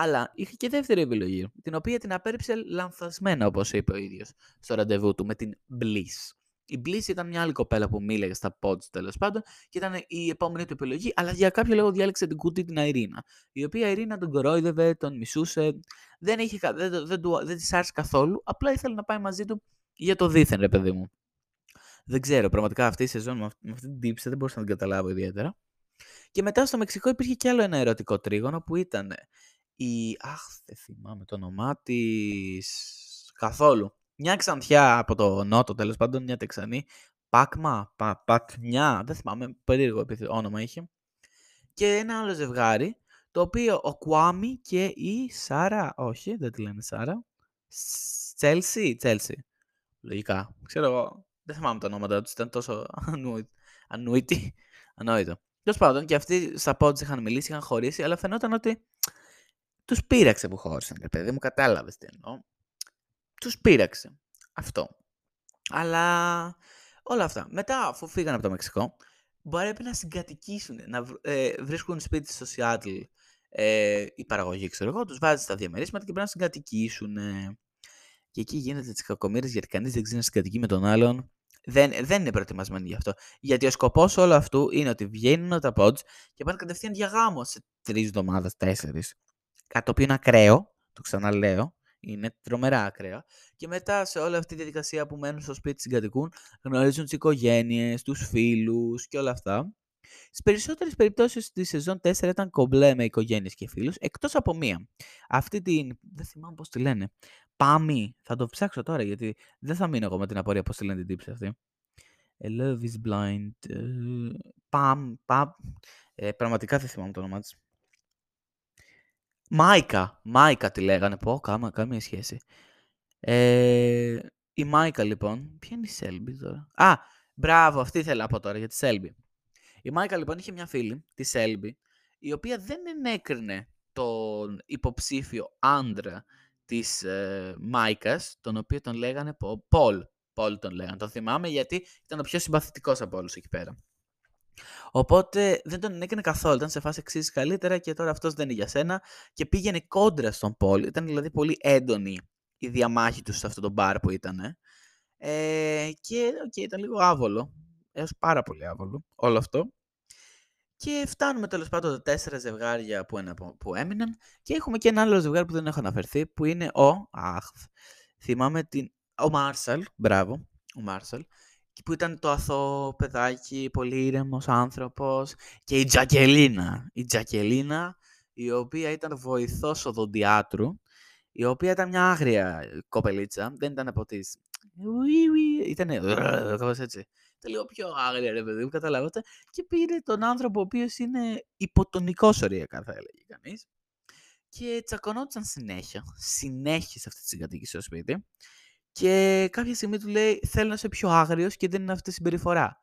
Αλλά είχε και δεύτερη επιλογή, την οποία την απέρριψε λανθασμένα, όπως είπε ο ίδιος στο ραντεβού του με την Bliss. Η Bliss ήταν μια άλλη κοπέλα που μίλαγε στα pods τέλος πάντων και ήταν η επόμενη του επιλογή, αλλά για κάποιο λόγο διάλεξε την κουτί την Αιρίνα. Η οποία Αιρίνα τον κορόιδευε, τον μισούσε, δεν, είχε, δεν, δεν, δεν, δεν της άρεσε καθόλου, απλά ήθελε να πάει μαζί του για το δίθεν, ρε παιδί μου. Δεν ξέρω, πραγματικά αυτή η σεζόν με αυτή την τύψη δεν μπορούσα να την καταλάβω ιδιαίτερα. Και μετά στο Μεξικό υπήρχε κι άλλο ένα ερωτικό τρίγωνο που ήταν η... Αχ, δεν θυμάμαι το όνομά της. Καθόλου. Μια ξανθιά από το νότο, τέλος πάντων, μια τεξανή. Πάκμα, πα, Πατνιά, δεν θυμάμαι, περίεργο όνομα είχε. Και ένα άλλο ζευγάρι, το οποίο ο Κουάμι και η Σάρα, όχι, δεν τη λένε Σάρα. Τσέλσι, Τσέλσι. Λογικά. Ξέρω εγώ, δεν θυμάμαι τα ονόματα τους, ήταν τόσο ανούιτοι. Ανόητο. Τέλος πάντων, και αυτοί στα πόντζ είχαν μιλήσει, είχαν χωρίσει, αλλά φαινόταν ότι τους πείραξε που χώρισαν, παιδί μου, κατάλαβες τι εννοώ. Τους πείραξε. Αυτό. Αλλά όλα αυτά. Μετά, αφού φύγανε από το Μεξικό, μπορεί να συγκατοικήσουν, να ε, βρίσκουν σπίτι στο Σιάτλ ε, η παραγωγή, ξέρω εγώ, τους βάζεις στα διαμερίσματα και πρέπει να συγκατοικήσουν. Και εκεί γίνεται τις κακομοίρες γιατί κανείς δεν ξέρει να συγκατοικεί με τον άλλον δεν, δεν είναι προετοιμασμένοι γι' αυτό. Γιατί ο σκοπός όλου αυτού είναι ότι βγαίνουν από τα pods και πάνε κατευθείαν για γάμο σε τρεις εβδομάδες, τέσσερις. Κάτι το οποίο είναι ακραίο, το ξαναλέω, είναι τρομερά ακραίο. Και μετά σε όλη αυτή τη διαδικασία που μένουν στο σπίτι συγκατοικούν, γνωρίζουν τις οικογένειες, τους φίλους και όλα αυτά. Στις περισσότερες περιπτώσεις τη σεζόν 4 ήταν κομπλέ με οικογένειες και φίλους, εκτός από μία. Αυτή την. Δεν θυμάμαι πώς τη λένε. Πάμι. Θα το ψάξω τώρα γιατί δεν θα μείνω εγώ με την απορία πώς τη λένε την τύψη αυτή. A love is blind. Παμ. Παμ. Ε, πραγματικά δεν θυμάμαι το όνομά της. Μάικα. Μάικα τη λέγανε. Πω, κάμα, κάμια σχέση. Ε, η Μάικα λοιπόν. Ποια είναι η Σέλμπι τώρα; Α, μπράβο, αυτή ήθελα να πω τώρα για τη Σέλμπι. Η Μάικα λοιπόν είχε μια φίλη, τη Σέλμπι, η οποία δεν ενέκρινε τον υποψήφιο άντρα της ε, Μάικας, τον οποίο τον λέγανε Πολ. Πολ τον λέγανε. Τον θυμάμαι γιατί ήταν ο πιο συμπαθητικός από όλους εκεί πέρα. Οπότε δεν τον ενέκρινε καθόλου. Ήταν σε φάση εξή καλύτερα και τώρα αυτός δεν είναι για σένα. Και πήγαινε κόντρα στον Πολ. Ήταν δηλαδή πολύ έντονη η διαμάχη του σε αυτό το μπαρ που ήταν. Ε, και okay, ήταν λίγο άβολο. Έως πάρα πολύ άβολο όλο αυτό. Και φτάνουμε τέλος πάντων τα τέσσερα ζευγάρια που, είναι, που έμειναν και έχουμε και ένα άλλο ζευγάρι που δεν έχω αναφερθεί που είναι ο. Αχ, θυμάμαι την. Ο Μάρσαλ, μπράβο, ο Μάρσαλ, που ήταν το αθώο παιδάκι, πολύ ήρεμος άνθρωπος και η Τζακελίνα. Η Τζακελίνα, η οποία ήταν βοηθός οδοντιάτρου, η οποία ήταν μια άγρια κοπελίτσα, δεν ήταν από τις... Ήταν έτσι ήταν λίγο πιο άγρια, ρε παιδί μου, καταλάβατε. Και πήρε τον άνθρωπο ο οποίο είναι υποτονικό οριακά, θα έλεγε κανεί. Και τσακωνόταν συνέχεια. Συνέχεια σε αυτή τη συγκατοίκηση στο σπίτι. Και κάποια στιγμή του λέει: Θέλω να είσαι πιο άγριος και δεν είναι αυτή η συμπεριφορά.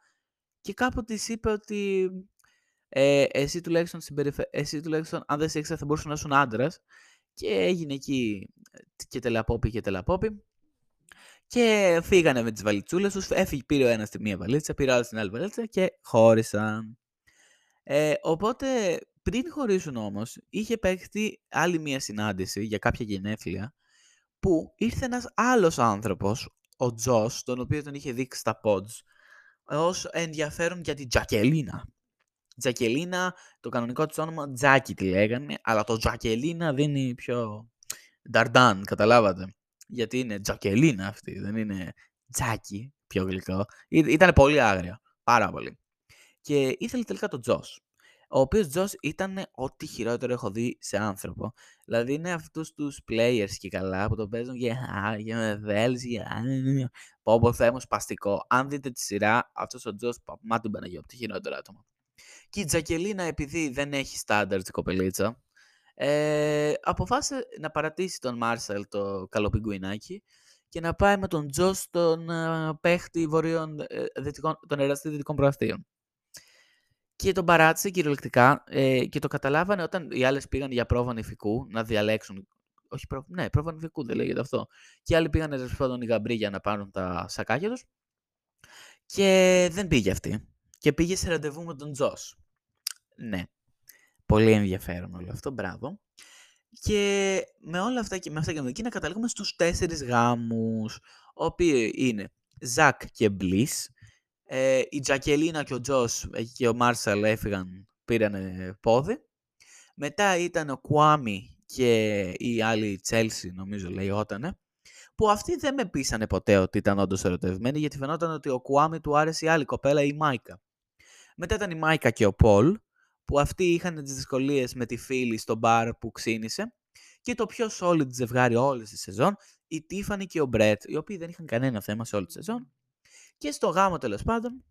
Και κάπου της είπε ότι ε, εσύ, τουλάχιστον συμπεριφε... εσύ τουλάχιστον, αν δεν σε ήξερα, θα μπορούσε να ήσουν άντρας. Και έγινε εκεί και τελαπόπι και τελαπόπι. Και φύγανε με τις βαλιτσούλες τους. Έφυγε, πήρε ο ένας τη μία βαλίτσα, πήρε ο άλλος την άλλη βαλίτσα και χώρισαν. Ε, οπότε πριν χωρίσουν όμως, είχε παίξει άλλη μία συνάντηση για κάποια γενέθλια που ήρθε ένας άλλος άνθρωπος, ο Τζος, τον οποίο τον είχε δείξει στα pods, ως ενδιαφέρον για την Τζακελίνα. Τζακελίνα, το κανονικό της όνομα Τζάκι τη λέγανε, αλλά το Τζακελίνα δίνει πιο Νταρντάν, καταλάβατε γιατί είναι Τζακελίνα αυτή, δεν είναι Τζάκι, πιο γλυκό. Ήταν πολύ άγρια, πάρα πολύ. Και ήθελε τελικά τον Τζος. Ο οποίος Τζος ήταν ό,τι χειρότερο έχω δει σε άνθρωπο. Δηλαδή είναι αυτούς τους players και καλά που το παίζουν για με βέλ, για. Πω πω θέμα σπαστικό. Αν δείτε τη σειρά, αυτός ο Τζος, μα του Παναγιώ, το χειρότερο άτομο. Και η Τζακελίνα, επειδή δεν έχει στάνταρ την κοπελίτσα, ε, αποφάσισε να παρατήσει τον Μάρσελ το καλοπιγκουινάκι και να πάει με τον Τζος στον ε, παίχτη βορείων, ε, των εραστή δυτικών προαστίων. Και τον παράτησε κυριολεκτικά ε, και το καταλάβανε όταν οι άλλες πήγαν για πρόβα νηφικού να διαλέξουν. Όχι, προ... ναι, πρόβα νηφικού δεν λέγεται αυτό. Και οι άλλοι πήγαν να οι γαμπροί για να πάρουν τα σακάκια τους. Και δεν πήγε αυτή. Και πήγε σε ραντεβού με τον Τζος. Ναι. Πολύ ενδιαφέρον όλο αυτό, μπράβο. Και με όλα αυτά και με αυτά και με εκείνα καταλήγουμε στους τέσσερις γάμους, οποίοι είναι Ζακ και Μπλίς, ε, η Τζακελίνα και ο Τζος και ο Μάρσαλ έφυγαν, πήραν πόδι. Μετά ήταν ο Κουάμι και η άλλη Τσέλσι, νομίζω λεγότανε, που αυτοί δεν με πείσανε ποτέ ότι ήταν όντως ερωτευμένοι, γιατί φαινόταν ότι ο Κουάμι του άρεσε η άλλη κοπέλα, η Μάικα. Μετά ήταν η Μάικα και ο Πολ, που αυτοί είχαν τις δυσκολίες με τη φίλη στο μπαρ που ξύνησε. Και το πιο solid ζευγάρι όλης τη σεζόν, η Τίφανη και ο Μπρέτ, οι οποίοι δεν είχαν κανένα θέμα σε όλη τη σεζόν. Και στο γάμο τέλος πάντων,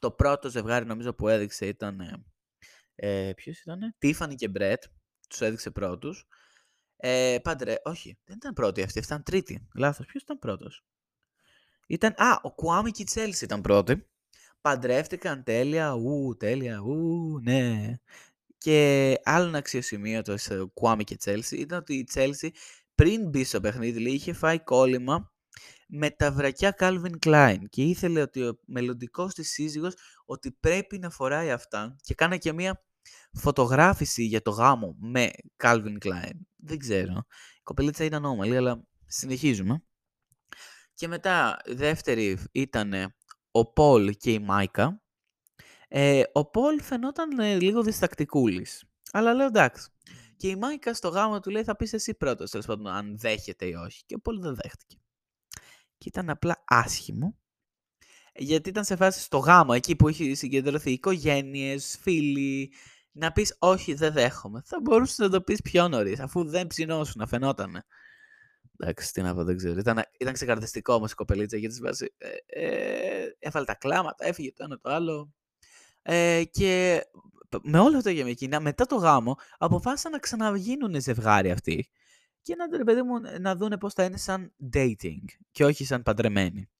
το πρώτο ζευγάρι νομίζω που έδειξε ήταν. Ε, Ποιος ήταν, Τίφανη και Μπρέτ. Τους έδειξε πρώτους. Ε, πάντρε, όχι, δεν ήταν πρώτη αυτή, αυτή ήταν τρίτη. Λάθος. Ποιος ήταν πρώτος; Ήταν, α, ο Κουάμι και η Τσέλση ήταν πρώτη. Παντρεύτηκαν τέλεια, ου, τέλεια, ου, ναι. Και άλλο ένα αξιοσημείωτο σε Κουάμι και Τσέλση ήταν ότι η Τσέλση πριν μπει στο παιχνίδι είχε φάει κόλλημα με τα βρακιά Calvin Klein και ήθελε ότι ο μελλοντικός της σύζυγος ότι πρέπει να φοράει αυτά και κάνα και μία φωτογράφηση για το γάμο με Calvin Klein. Δεν ξέρω. Η κοπελίτσα ήταν όμαλη, αλλά συνεχίζουμε. Και μετά, δεύτερη ήταν ο Πολ και η Μάικα. Ε, ο Πολ φαινόταν ε, λίγο διστακτικούλης. Αλλά λέω εντάξει. Και η Μάικα στο γάμο του λέει θα πεις εσύ πρώτος, τέλος πάντων, αν δέχεται ή όχι. Και ο Πολ δεν δέχτηκε. Και ήταν απλά άσχημο. Γιατί ήταν σε φάση στο γάμο, εκεί που είχε συγκεντρωθεί οικογένειες, φίλοι, να πεις όχι δεν δέχομαι. Θα μπορούσες να το πεις πιο νωρίς, αφού δεν ψινόσουν, φαινότανε. Εντάξει, τι να πω, δεν ξέρω. Ήταν, ήταν ξεκαρδιστικό όμως η κοπελίτσα γιατί βάση, ε, ε, έφαλε τα κλάματα, έφυγε το ένα το άλλο. Ε, και με όλο αυτό για εκείνα, μετά το γάμο, αποφάσισαν να ξαναγίνουν ζευγάρι αυτοί και να, παιδί μου, να δούνε πώς θα είναι σαν dating και όχι σαν παντρεμένοι.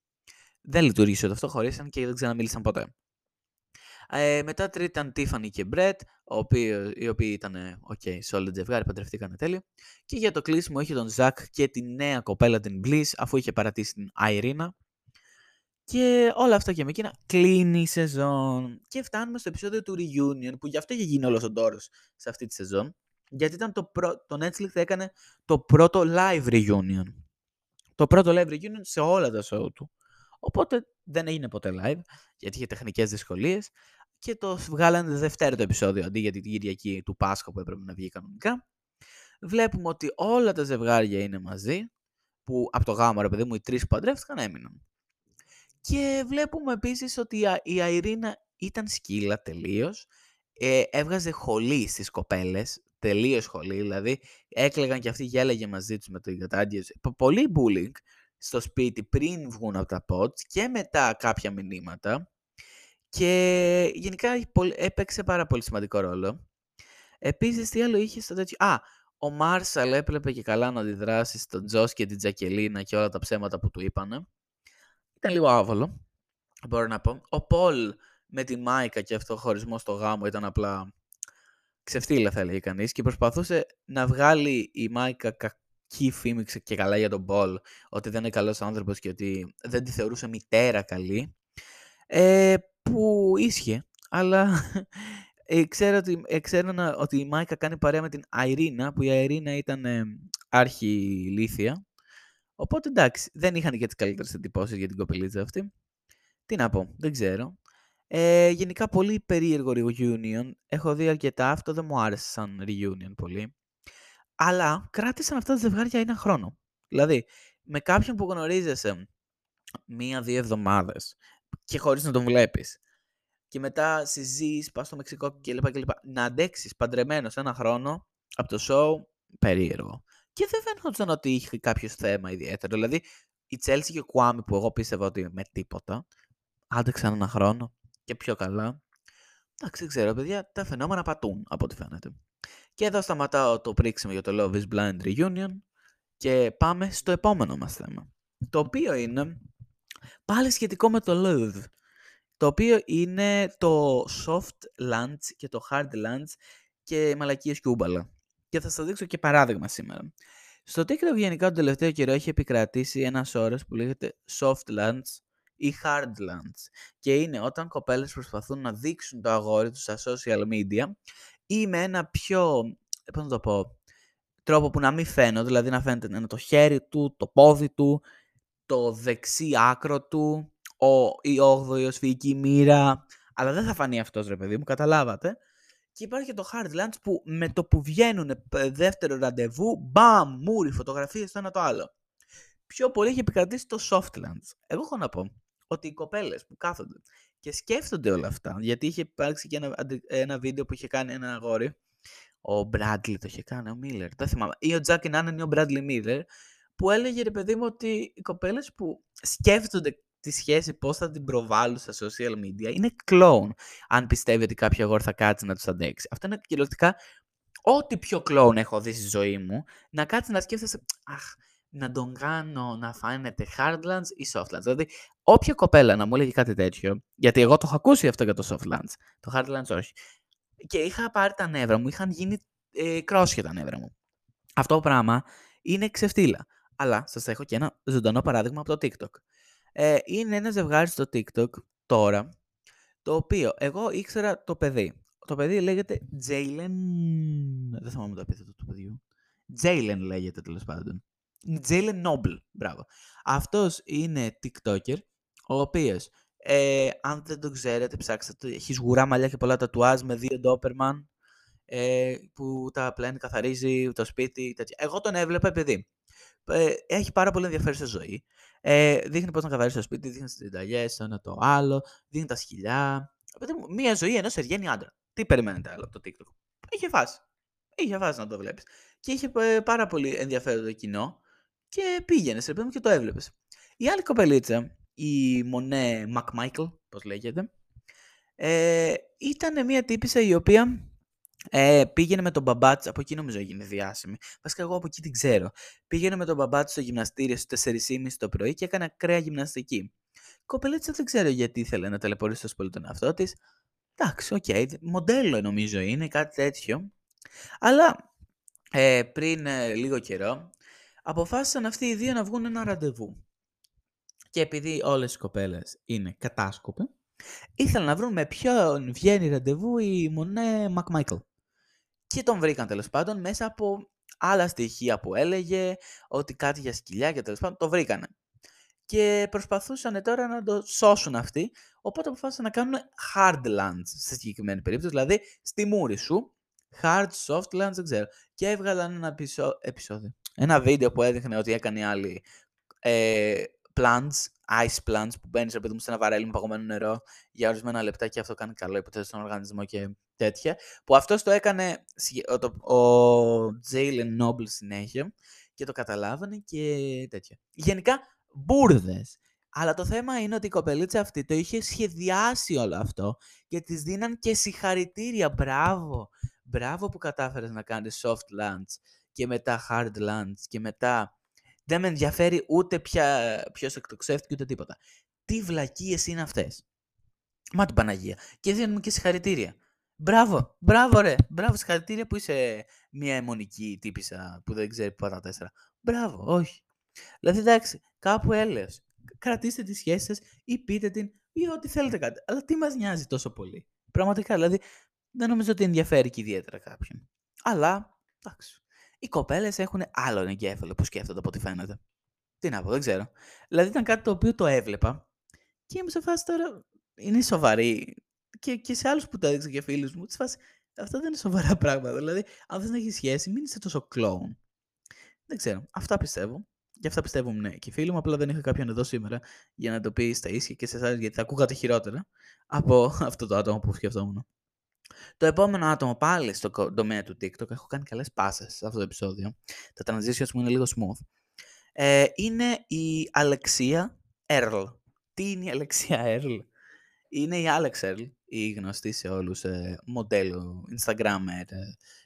Δεν λειτουργήσε αυτό, χωρίσαν και δεν ξαναμίλησαν ποτέ. Ε, μετά τρίτη ήταν Tiffany και Brett, οι οποίοι ήταν ok, solid ζευγάρι, παντρευτήκαν τέλειο. Και για το κλείσιμο είχε τον Ζακ και τη νέα κοπέλα την Bliss, αφού είχε παρατήσει την Αιρίνα. Και όλα αυτά και με εκείνα κλείνει η σεζόν. Και φτάνουμε στο επεισόδιο του Reunion, που γι' αυτό είχε γίνει όλο ο ντόρο σε αυτή τη σεζόν. Γιατί ήταν το, πρω... το Netflix έκανε το πρώτο live reunion. Το πρώτο live reunion σε όλα τα show του. Οπότε δεν έγινε ποτέ live, γιατί είχε τεχνικές δυσκολίες και το βγάλανε δεύτερο το επεισόδιο αντί για την Κυριακή του Πάσχα που έπρεπε να βγει κανονικά. Βλέπουμε ότι όλα τα ζευγάρια είναι μαζί, που από το γάμο ρε παιδί μου οι τρεις που παντρεύτηκαν έμειναν. Και βλέπουμε επίσης ότι η Αιρίνα ήταν σκύλα τελείως. Ε, έβγαζε χολή στις κοπέλες, τελείως χολή, δηλαδή έκλεγαν και αυτοί γέλαγε μαζί τους με το κατάγγελο. Πολύ bullying στο σπίτι πριν βγουν από τα pods και μετά κάποια μηνύματα. Και γενικά έπαιξε πάρα πολύ σημαντικό ρόλο. Επίσης, τι άλλο είχε στο τέτοιο. Α, ο Μάρσαλ έπρεπε και καλά να αντιδράσει στον Τζος και την Τζακελίνα και όλα τα ψέματα που του είπανε. Ήταν λίγο άβολο, μπορώ να πω. Ο Πολ με τη Μάικα και αυτό ο χωρισμός στο γάμο ήταν απλά ξεφτύλα θα έλεγε κανείς και προσπαθούσε να βγάλει η Μάικα κακή φήμη και καλά για τον Πολ ότι δεν είναι καλός άνθρωπος και ότι δεν τη θεωρούσε μητέρα καλή. Ε, που ίσχυε αλλά ε, ξέρω, ότι, ε, ξέρω ότι η Μάικα κάνει παρέα με την Αιρίνα που η Αιρίνα ήταν ε, άρχη λύθια οπότε εντάξει δεν είχαν και τις καλύτερες εντυπώσεις για την κοπελίτσα αυτή. Τι να πω, δεν ξέρω ε, γενικά πολύ περίεργο reunion. Έχω δει αρκετά, αυτό δεν μου άρεσε σαν reunion πολύ. Αλλά κράτησαν αυτά τα ζευγάρια ένα χρόνο. Δηλαδή, με κάποιον που γνωρίζεσαι μία-δύο εβδομάδες και χωρίς να τον βλέπεις και μετά συζείς, πας στο Μεξικό κλπ. κλπ. Να αντέξεις παντρεμένος ένα χρόνο από το show, περίεργο. Και δεν φαίνονταν ότι είχε κάποιος θέμα ιδιαίτερο. Δηλαδή, η Chelsea και ο Κουάμι που εγώ πίστευα ότι με τίποτα, άντεξαν ένα χρόνο και πιο καλά. Εντάξει, δεν ξέρω, παιδιά, τα φαινόμενα πατούν από ό,τι φαίνεται. Και εδώ σταματάω το πρίξιμο για το Love is Blind Reunion και πάμε στο επόμενο μας θέμα. Το οποίο είναι πάλι σχετικό με το Love. Το οποίο είναι το soft lunch και το hard lunch και μαλακίες και ούμπαλα. Και θα σας δείξω και παράδειγμα σήμερα. Στο TikTok γενικά τον τελευταίο καιρό έχει επικρατήσει ένας όρος που λέγεται soft lunch ή hardlands. Και είναι όταν κοπέλες προσπαθούν να δείξουν το αγόρι τους στα social media ή με ένα πιο, πώς να το πω, τρόπο που να μην φαίνονται, δηλαδή να φαίνεται να είναι το χέρι του, το πόδι του, το δεξί άκρο του, ο, η όγδοη οσφυγική μοίρα, αλλά δεν θα φανεί αυτός ρε παιδί μου, καταλάβατε. Και υπάρχει και το Hardlands που με το που βγαίνουν δεύτερο ραντεβού, μπαμ, μούρι, φωτογραφίες το ένα το άλλο. Πιο πολύ έχει επικρατήσει το Softlands. Εγώ έχω να πω ότι οι κοπέλες που κάθονται και σκέφτονται όλα αυτά, γιατί είχε υπάρξει και ένα, ένα βίντεο που είχε κάνει ένα αγόρι, ο Μπράντλι το είχε κάνει, ο Μίλλερ, δεν θυμάμαι, ή ο Τζάκι Νάνεν ή ο Μπράντλι Μίλλερ, που έλεγε ρε παιδί μου ότι οι κοπέλες που σκέφτονται τη σχέση πώς θα την προβάλλουν στα social media είναι κλόουν. Αν πιστεύει ότι κάποιο αγόρι θα κάτσει να τους αντέξει. Αυτό είναι κυριολεκτικά ό,τι πιο κλόουν έχω δει στη ζωή μου. Να κάτσει να σκέφτεσαι, Αχ, να τον κάνω να φαίνεται Hardlands ή Softlands. Δηλαδή, όποια κοπέλα να μου έλεγε κάτι τέτοιο, γιατί εγώ το έχω ακούσει αυτό για το Softlands, το Hardlands όχι. Και είχα πάρει τα νεύρα μου, είχαν γίνει ε, κρόσια τα νεύρα μου. Αυτό το πράγμα είναι ξεφτύλα. Αλλά σας έχω και ένα ζωντανό παράδειγμα από το TikTok. Ε, είναι ένα ζευγάρι στο TikTok τώρα, το οποίο εγώ ήξερα το παιδί. Το παιδί λέγεται Jalen. Δεν θυμάμαι το επίθετο του παιδιού. Jalen λέγεται τέλος πάντων. Jalen Noble. Μπράβο. Αυτός είναι TikToker, ο οποίος, ε, αν δεν το ξέρετε, ψάξτε το. Έχει σγουρά μαλλιά και πολλά τατουάζ με δύο Doberman ε, που τα πλένει, καθαρίζει το σπίτι. Τέτοια. Εγώ τον έβλεπα επειδή ε, έχει πάρα πολύ ενδιαφέρουσα ζωή. Ε, δείχνει πώς να καθαρίσει το σπίτι, δείχνει τις συνταγέ, το ένα το άλλο, δείχνει τα σκυλιά. Μία ζωή ενός εργένη άντρα. Τι περιμένετε άλλο από το TikTok; Είχε φάση. Είχε φάση να το βλέπεις. Και είχε ε, πάρα πολύ ενδιαφέρον το κοινό και πήγαινες σε και το έβλεπες. Η άλλη κοπελίτσα, η Μονέ Μακμάικλ, πώς λέγεται, ε, ήταν μια τύπησα η οποία ε, πήγαινε με τον μπαμπά της, από εκεί νομίζω έγινε διάσημη. Βασικά, εγώ από εκεί την ξέρω. Πήγαινε με τον μπαμπά της στο γυμναστήριο στις 4.30 το πρωί και έκανε ακραία γυμναστική. Η κοπελίτσα δεν ξέρω γιατί ήθελε να ταλαιπωρήσει τόσο πολύ τον εαυτό της. Εντάξει, ok, okay, μοντέλο νομίζω είναι, κάτι τέτοιο. Αλλά ε, πριν ε, λίγο καιρό αποφάσισαν αυτοί οι δύο να βγουν ένα ραντεβού. Και επειδή όλες οι κοπέλες είναι κατάσκοποι, ήθελαν να βρουν με ποιον βγαίνει ραντεβού η Μονέ Μακμάικλ. Και τον βρήκαν τέλος πάντων μέσα από άλλα στοιχεία που έλεγε, ότι κάτι για σκυλιά και τέλος πάντων το βρήκανε. Και προσπαθούσαν τώρα να το σώσουν αυτοί, οπότε αποφάσισαν να κάνουν hard lands σε συγκεκριμένη περίπτωση, δηλαδή στη μούρη σου, hard, soft lands, δεν ξέρω. Και έβγαλαν ένα επεισόδιο, ένα βίντεο που έδειχνε ότι έκανε άλλη ε, plants, ice plants που μπαίνεις ρε παιδί μου σε ένα βαρέλι με παγωμένο νερό για ορισμένα λεπτά και αυτό κάνει καλό υποθέτω στον οργανισμό και τέτοια. Που αυτός το έκανε ο, ο Jalen Noble συνέχεια και το καταλάβανε και τέτοια. Γενικά μπουρδες. Αλλά το θέμα είναι ότι η κοπελίτσα αυτή το είχε σχεδιάσει όλο αυτό και της δίναν και συγχαρητήρια. Μπράβο. Μπράβο που κατάφερες να κάνεις soft lunch και μετά hard lunch και μετά δεν με ενδιαφέρει ούτε ποια, ποιος εκτοξεύτηκε ούτε τίποτα. Τι βλακίες είναι αυτές. Μα την Παναγία. Και δίνουμε και συγχαρητήρια. Μπράβο, μπράβο ρε. Μπράβο, συγχαρητήρια που είσαι μια αιμονική τύπησα που δεν ξέρει που τα τέσσερα. Μπράβο, όχι. Δηλαδή εντάξει, κάπου έλεος. Κρατήστε τη σχέση σας ή πείτε την ή ό,τι θέλετε κάτι. Αλλά τι μας νοιάζει τόσο πολύ; Πραγματικά, δηλαδή δεν νομίζω ότι ενδιαφέρει και ιδιαίτερα κάποιον. Αλλά, εντάξει. Οι κοπέλες έχουν άλλον εγκέφαλο που σκέφτονται από ό,τι φαίνεται. Τι να πω, δεν ξέρω. Δηλαδή ήταν κάτι το οποίο το έβλεπα και είμαι σε φάση τώρα. Είναι σοβαρή. Και, και σε άλλους που το έδειξα και φίλους μου, της φάσης. Αυτά δεν είναι σοβαρά πράγματα. Δηλαδή, αν θες να έχεις σχέση, μην είσαι τόσο κλόουν. Δεν ξέρω. Αυτά πιστεύω. Και αυτά πιστεύουν ναι. Και φίλοι μου, απλά δεν είχα κάποιον εδώ σήμερα για να το πεις στα ίσια και σε εσάς, γιατί θα ακούγατε χειρότερα από αυτό το άτομο που σκεφτόμουν. Το επόμενο άτομο πάλι στο τομέα του TikTok, έχω κάνει καλές πάσες σε αυτό το επεισόδιο, τα transitions μου είναι λίγο smooth, ε, είναι η Αλεξία Earl. Τι είναι η Αλεξία Earl? Είναι η Alex Earl, η γνωστή σε όλους ε, μοντέλο, Instagrammer,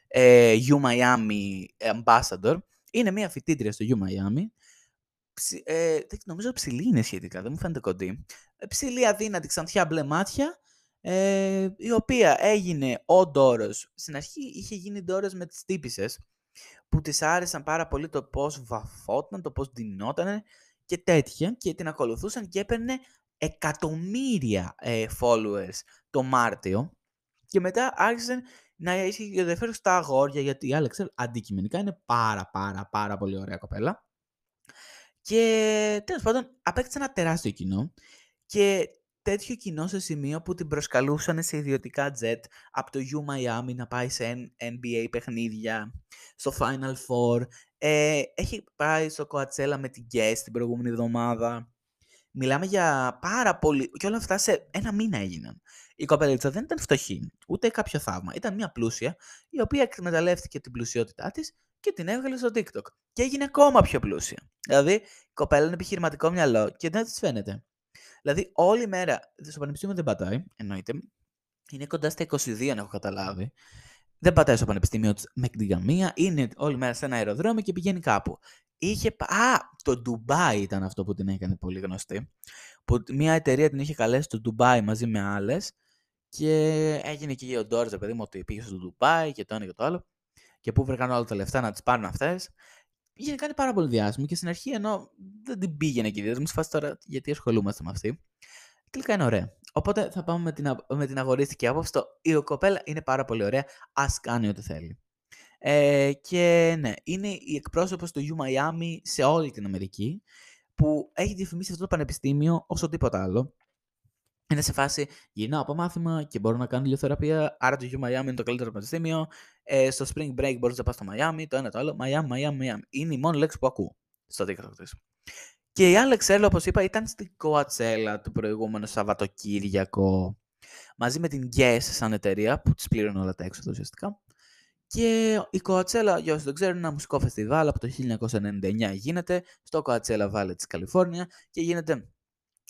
ε, U Miami Ambassador. Είναι μια φοιτήτρια στο U Miami. Ε, νομίζω ψηλή είναι σχετικά, δεν μου φαίνεται κοντή. Ε, ψηλή, αδύνατη, ξανθιά, μπλε μάτια ε, η οποία έγινε ο Ντόρος. Στην αρχή είχε γίνει Ντόρος με τις τύπησες, που της άρεσαν πάρα πολύ το πώς βαφόταν, το πώς ντυνότανε και τέτοια και την ακολουθούσαν και έπαιρνε εκατομμύρια ε, followers το Μάρτιο και μετά άρχισαν να έχει ενδιαφέρον στα αγόρια, γιατί η Άλεξ αντικειμενικά είναι πάρα πάρα πάρα πολύ ωραία κοπέλα. Και τέλος πάντων απέκτησε ένα τεράστιο κοινό και τέτοιο κοινό σε σημείο που την προσκαλούσαν σε ιδιωτικά jet από το U Miami να πάει σε NBA παιχνίδια, στο Final Four. Ε, έχει πάει στο Coachella με την Guest την προηγούμενη εβδομάδα. Μιλάμε για πάρα πολύ... Και όλα αυτά σε ένα μήνα έγιναν. Η κοπελίτσα δεν ήταν φτωχή, ούτε κάποιο θαύμα. Ήταν μια πλούσια, η οποία εκμεταλλεύτηκε την πλουσιότητά της και την έβγαλε στο TikTok. Και έγινε ακόμα πιο πλούσια. Δηλαδή, η κοπέλα είναι επιχειρηματικό μυαλό και δεν της φαίνεται. Δηλαδή, όλη μέρα στο πανεπιστήμιο δεν πατάει, εννοείται. Είναι κοντά στα 22, αν έχω καταλάβει. Δεν πατάει στο πανεπιστήμιο με την καμία. Είναι όλη μέρα σε ένα αεροδρόμιο και πηγαίνει κάπου. Είχε. Α, το Ντουμπάι ήταν αυτό που την έκανε πολύ γνωστή. Που μια εταιρεία την είχε καλέσει στο Ντουμπάι μαζί με άλλες. Και έγινε και ο Ντόρζε, παιδί μου, ότι πήγε στο Ντουμπάι και το ένα και το άλλο. Και πού βρήκαν όλα τα λεφτά να τις πάρουν αυτές. Είχε κάνει πάρα πολύ διάσημο και στην αρχή ενώ δεν την πήγαινε εκεί. Δηλαδή, μου φάση τώρα γιατί ασχολούμαστε με αυτή. Τελικά είναι ωραία. Οπότε θα πάμε με την, με την αγορίστικη άποψη. Το, η κοπέλα είναι πάρα πολύ ωραία. Α κάνει ό,τι θέλει. Ε, και ναι, είναι η εκπρόσωπος του U Miami σε όλη την Αμερική που έχει διαφημίσει αυτό το πανεπιστήμιο όσο τίποτα άλλο. Είναι σε φάση γυρνάω από μάθημα και μπορώ να κάνω ηλιοθεραπεία. Άρα το U Miami είναι το καλύτερο πανεπιστήμιο. Ε, στο Spring Break μπορείς να πας στο Miami, το ένα το άλλο. Miami, Miami, Miami. Είναι η μόνη λέξη που ακούω στο TikTok τη. Και η Alex Ello, όπως είπα, ήταν στην Coachella το προηγούμενο Σαββατοκύριακο μαζί με την Guess σαν εταιρεία που της πλήρωνε όλα τα έξοδα ουσιαστικά. Και η Coachella, για όσοι δεν ξέρουν, είναι ένα μουσικό φεστιβάλ από το 1999 γίνεται στο Coachella Valley της Καλιφόρνια και γίνεται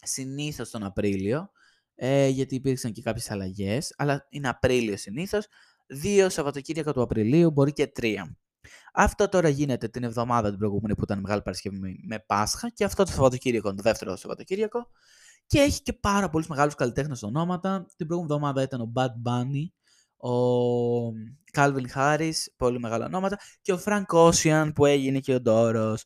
συνήθως τον Απρίλιο, ε, γιατί υπήρξαν και κάποιες αλλαγές, αλλά είναι Απρίλιο συνήθως, δύο Σαββατοκύριακα του Απριλίου, μπορεί και τρία. Αυτό τώρα γίνεται την εβδομάδα την προηγούμενη που ήταν Μεγάλη Παρασκευή με Πάσχα και αυτό το Σαββατοκύριακο, το δεύτερο Σαββατοκύριακο. Και έχει και πάρα πολλούς μεγάλους καλλιτέχνες ονόματα. Την προηγούμενη εβδομάδα ήταν ο Bad Bunny, ο Calvin Harris, πολύ μεγάλα ονόματα, και ο Frank Ocean που έγινε και ο Ντόρος.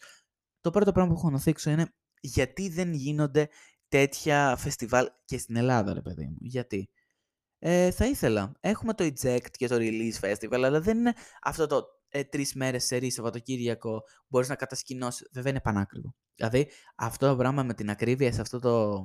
Το πρώτο πράγμα που έχω να θίξω είναι γιατί δεν γίνονται τέτοια φεστιβάλ και στην Ελλάδα, ρε παιδί μου. Γιατί; Ε, θα ήθελα. Έχουμε το Eject και το Release Festival, αλλά δεν είναι αυτό το ε, τρεις μέρες σε ρί, Σαββατοκύριακο, μπορείς να κατασκηνώσεις. Βέβαια είναι πανάκριβο. Δηλαδή αυτό το πράγμα με την ακρίβεια σε αυτό το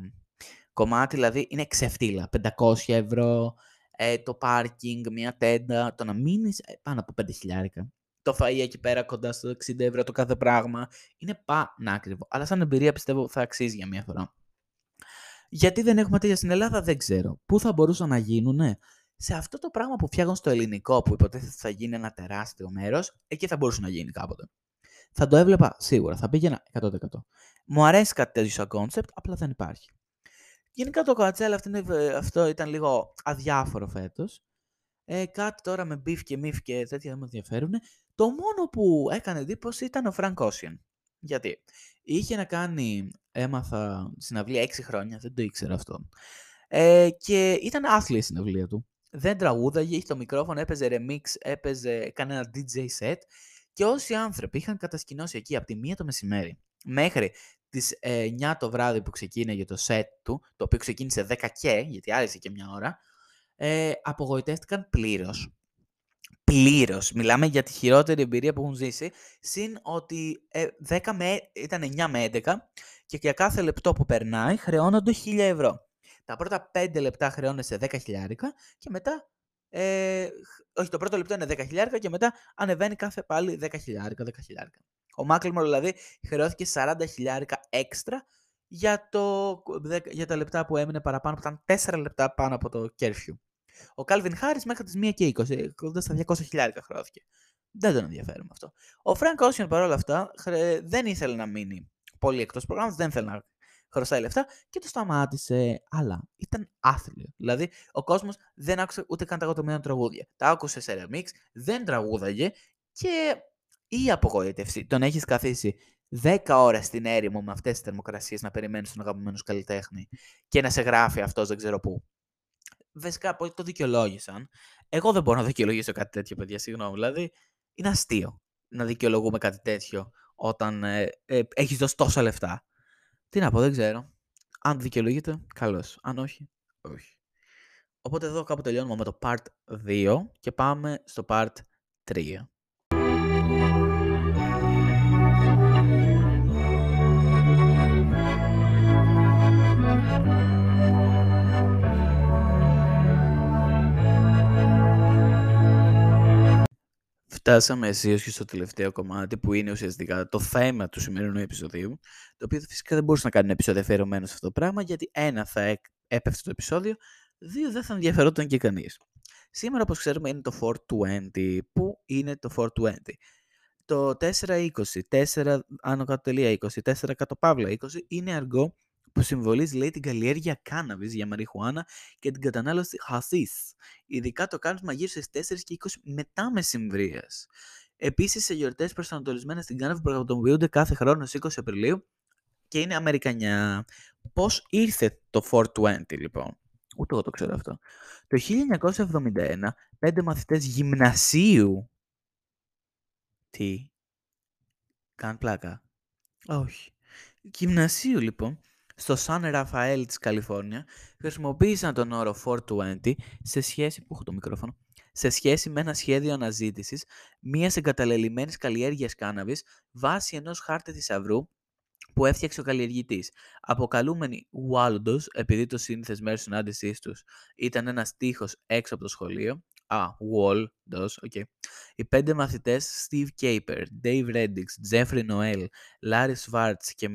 κομμάτι, δηλαδή είναι ξεφτύλα. 500 ευρώ, ε, το πάρκινγκ, μια τέντα, το να μείνεις ε, πάνω από 5 χιλιάρικα. Το φαΐ εκεί πέρα κοντά στο 60 ευρώ το κάθε πράγμα. Είναι πανάκριβο. Αλλά σαν εμπειρία πιστεύω θα αξίζει για μια φορά. Γιατί δεν έχουμε τέτοια στην Ελλάδα, δεν ξέρω. Πού θα μπορούσαν να γίνουν, σε αυτό το πράγμα που φτιάχνουν στο ελληνικό, που υποτίθεται θα γίνει ένα τεράστιο μέρος, εκεί θα μπορούσε να γίνει κάποτε. Θα το έβλεπα σίγουρα, θα πήγαινα 100%. Μου αρέσει κάτι τέτοιο σαν concept, απλά δεν υπάρχει. Γενικά το Coachella αυτό, αυτό ήταν λίγο αδιάφορο φέτος. Ε, κάτι τώρα με beef και μύφ και τέτοια δεν με ενδιαφέρουν. Το μόνο που έκανε εντύπωση ήταν ο Frank Ocean. Γιατί; Είχε να κάνει, έμαθα συναυλία 6 χρόνια, δεν το ήξερα αυτό. Ε, και ήταν άθλια η συναυλία του. Δεν τραγούδαγε, είχε το μικρόφωνο, έπαιζε remix, έπαιζε, έκανε ένα DJ set. Και όσοι άνθρωποι είχαν κατασκηνώσει εκεί από τη 1 το μεσημέρι μέχρι τις 9 ε, το βράδυ που ξεκίνησε το set του, το οποίο ξεκίνησε 10 και, γιατί άρεσε και μια ώρα, ε, απογοητεύτηκαν πλήρως πλήρως. Μιλάμε για τη χειρότερη εμπειρία που έχουν ζήσει. Συν ότι ε, 10 με, ήταν 9 με 11 και για κάθε λεπτό που περνάει χρεώνονται 1000 ευρώ. Τα πρώτα 5 λεπτά χρεώνεσαι 10 χιλιάρικα και μετά. Ε, όχι, το πρώτο λεπτό είναι 10 χιλιάρικα και μετά ανεβαίνει κάθε πάλι 10 χιλιάρικα, 10 χιλιάρικα. Ο Macklemore δηλαδή χρεώθηκε 40 χιλιάρικα έξτρα για, το, για τα λεπτά που έμεινε παραπάνω, που ήταν 4 λεπτά πάνω από το curfew. Ο Calvin Harris μέχρι τις 1 και 20, κοντά στα 200 χιλιάρικα χρεώθηκε. Δεν τον ενδιαφέρει με αυτό. Ο Frank Ocean παρόλα αυτά δεν ήθελε να μείνει πολύ εκτός προγράμματος, δεν ήθελε να χρωστάει λεφτά και το σταμάτησε. Αλλά ήταν άθλιο. Δηλαδή, ο κόσμος δεν άκουσε ούτε καν τα γοτομένα τραγούδια. Τα άκουσε σε remix, δεν τραγούδαγε και η απογοήτευση. Τον έχεις καθίσει 10 ώρες στην έρημο με αυτές τις θερμοκρασίες να περιμένεις τον αγαπημένο καλλιτέχνη και να σε γράφει αυτός δεν ξέρω πού βασικά το δικαιολόγησαν. Εγώ δεν μπορώ να δικαιολογήσω κάτι τέτοιο, παιδιά, συγγνώμη. Δηλαδή, είναι αστείο να δικαιολογούμε κάτι τέτοιο όταν ε, ε, έχεις δώσει τόσα λεφτά. Τι να πω, δεν ξέρω. Αν δικαιολογείται, καλώς. Αν όχι, όχι. Οπότε εδώ κάπου τελειώνουμε με το part 2 και πάμε στο part 3. Φτάσαμε αισίως και στο τελευταίο κομμάτι που είναι ουσιαστικά το θέμα του σημερινού επεισοδίου το οποίο φυσικά δεν μπορούσε να κάνει ένα επεισόδιο αφιερωμένο σε αυτό το πράγμα γιατί ένα θα έπεφτε το επεισόδιο δύο δεν θα ενδιαφερόταν και κανείς. Σήμερα όπως ξέρουμε είναι το 420. Πού είναι το 420? Το 420, 4 άνω κάτω τελεία 20, 4 κάτω παύλα 20 είναι αργό που συμβολίζει λέει την καλλιέργεια κάναβης για μαριχουάνα και την κατανάλωση χασίς. Ειδικά το κάνουμε γύρω στις 4 και 20 μετά μεσημβρίας. Επίσης σε γιορτές προσανατολισμένες στην κάναβη πραγματοποιούνται κάθε χρόνο στις 20 Απριλίου και είναι Αμερικανιά. Πώς ήρθε το 420 λοιπόν; Ούτε εγώ το ξέρω αυτό. Το 1971, πέντε μαθητές γυμνασίου... Τι; Καν πλάκα; Όχι. Γυμνασίου λοιπόν, στο Σαν Ραφαέλ της Καλιφόρνια, χρησιμοποίησαν τον όρο 420 σε σχέση... Που έχω το μικρόφωνο. Σε σχέση με ένα σχέδιο αναζήτησης μιας εγκαταλελειμμένης καλλιέργειας κάναβης βάσει ενός χάρτη θησαυρού που έφτιαξε ο καλλιεργητής. Αποκαλούμενοι Waldos, επειδή το σύνηθες μέρος συνάντησής τους ήταν ένα τείχος έξω από το σχολείο. Α, Waldos, ok. Οι πέντε μαθητές Steve Caper, Dave Reddix, Jeffrey Noel, Larry Schwartz και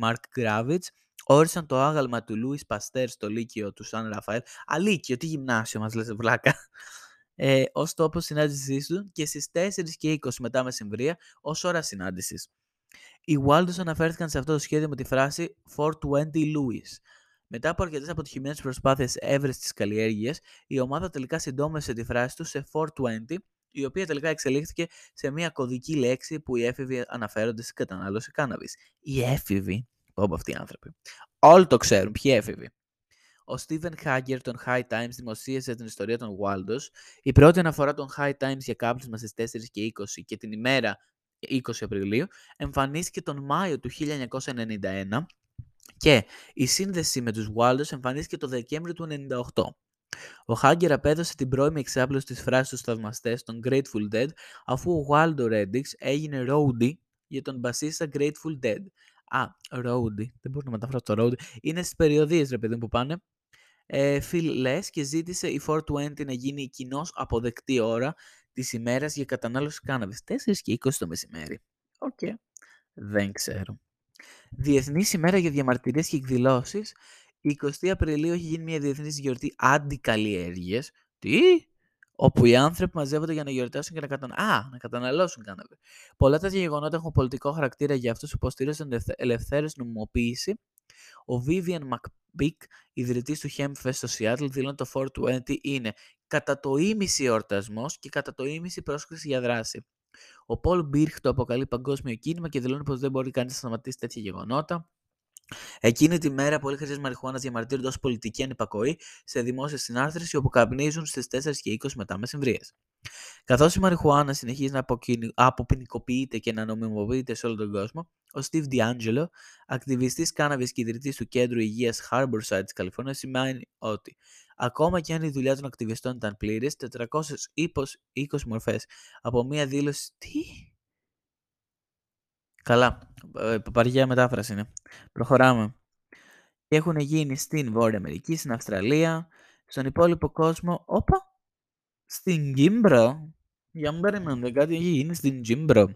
Mark Gravitz όρισαν το άγαλμα του Louis Pasteur στο Λύκειο του Σαν Ραφαέλ. Αλίκιο, τι γυμνάσιο μας λες βλάκα. Ε, ως τόπο συνάντησής του και στις 4 και 20 μετά μεσημβρία ως ώρα συνάντησης. Οι Waldos αναφέρθηκαν σε αυτό το σχέδιο με τη φράση 420 Louis. Μετά από αρκετές αποτυχημένες προσπάθειες έβρεσης της καλλιέργειας, η ομάδα τελικά συντόμευσε τη φράση του σε 420, η οποία τελικά εξελίχθηκε σε μια κωδική λέξη που οι έφηβοι αναφέρονται στην κατανάλωση κάναβη. Οι έφηβοι, πω αυτοί οι άνθρωποι. Όλοι το ξέρουν, ποιοι έφηβοι. Ο Στίβεν Χάγκερ των High Times δημοσίευσε την ιστορία των Waldos. Η πρώτη αναφορά των High Times για κάπνισμα στις 4 και 20 και την ημέρα 20 Απριλίου, εμφανίστηκε τον Μάιο του 1991 και η σύνδεση με τους Waldos εμφανίστηκε το Δεκέμβριο του 1998. Ο Χάγκερ απέδωσε την πρώιμη εξάπλωση της φράσης στους θαυμαστές των Grateful Dead αφού ο Waldo Reddix έγινε roadie για τον μπασίστα Grateful Dead. Α, roadie, δεν μπορώ να μεταφράσω το roadie. Είναι στις περιοδείες ρε παιδί που πάνε. Ε, Phil Lesh και ζήτησε η 420 να γίνει κοινώς αποδεκτή ώρα Της ημέρας για κατανάλωση κάναβης. 4 και 20 το μεσημέρι. Ok. Okay. Δεν ξέρω. Διεθνής ημέρα για διαμαρτυρίες και εκδηλώσεις. 20 Απριλίου έχει γίνει μια διεθνής γιορτή αντικαλλιέργειας. Τι; Όπου οι άνθρωποι μαζεύονται για να γιορτάσουν και να, κατανα... Α, να καταναλώσουν κάναβη. Πολλά τέτοια γεγονότα έχουν πολιτικό χαρακτήρα για αυτούς που υποστηρίζουν την ελευθέρω νομιμοποίηση. Ο Vivian McPeak, ιδρυτής του Hempfest στο Seattle, δηλώνει το 420 είναι κατά το ίμιση εορτασμός και κατά το ίμιση πρόσκληση για δράση. Ο Πολ Μπίρχ το αποκαλεί παγκόσμιο κίνημα και δηλώνει πως δεν μπορεί κανείς να σταματήσει τέτοια γεγονότα. Εκείνη τη μέρα, πολλοί χρήστε μαριχουάνας διαμαρτύρονται ως πολιτική ανυπακοή σε δημόσια συνάρτηση όπου καπνίζουν στις 4 και 20 μετά μεσημβρίες. Καθώς η μαριχουάνα συνεχίζει να αποποινικοποιείται και να νομιμοποιείται σε όλο τον κόσμο, ο Steve D'Angelo, ακτιβιστής κάναβης και ιδρυτής του Κέντρου Υγείας Harborside της Καλιφόρνιας, σημαίνει ότι ακόμα και αν η δουλειά των ακτιβιστών ήταν πλήρης, 420 μορφές από μία δήλωση... Τι; Καλά, ε, παπαριά μετάφραση είναι. Προχωράμε. Και έχουν γίνει στην Βόρεια Αμερική, στην Αυστραλία, στον υπόλοιπο κόσμο. Όπα! Στην Κύπρο. Για μου περιμένετε, κάτι έχει γίνει στην Κύπρο.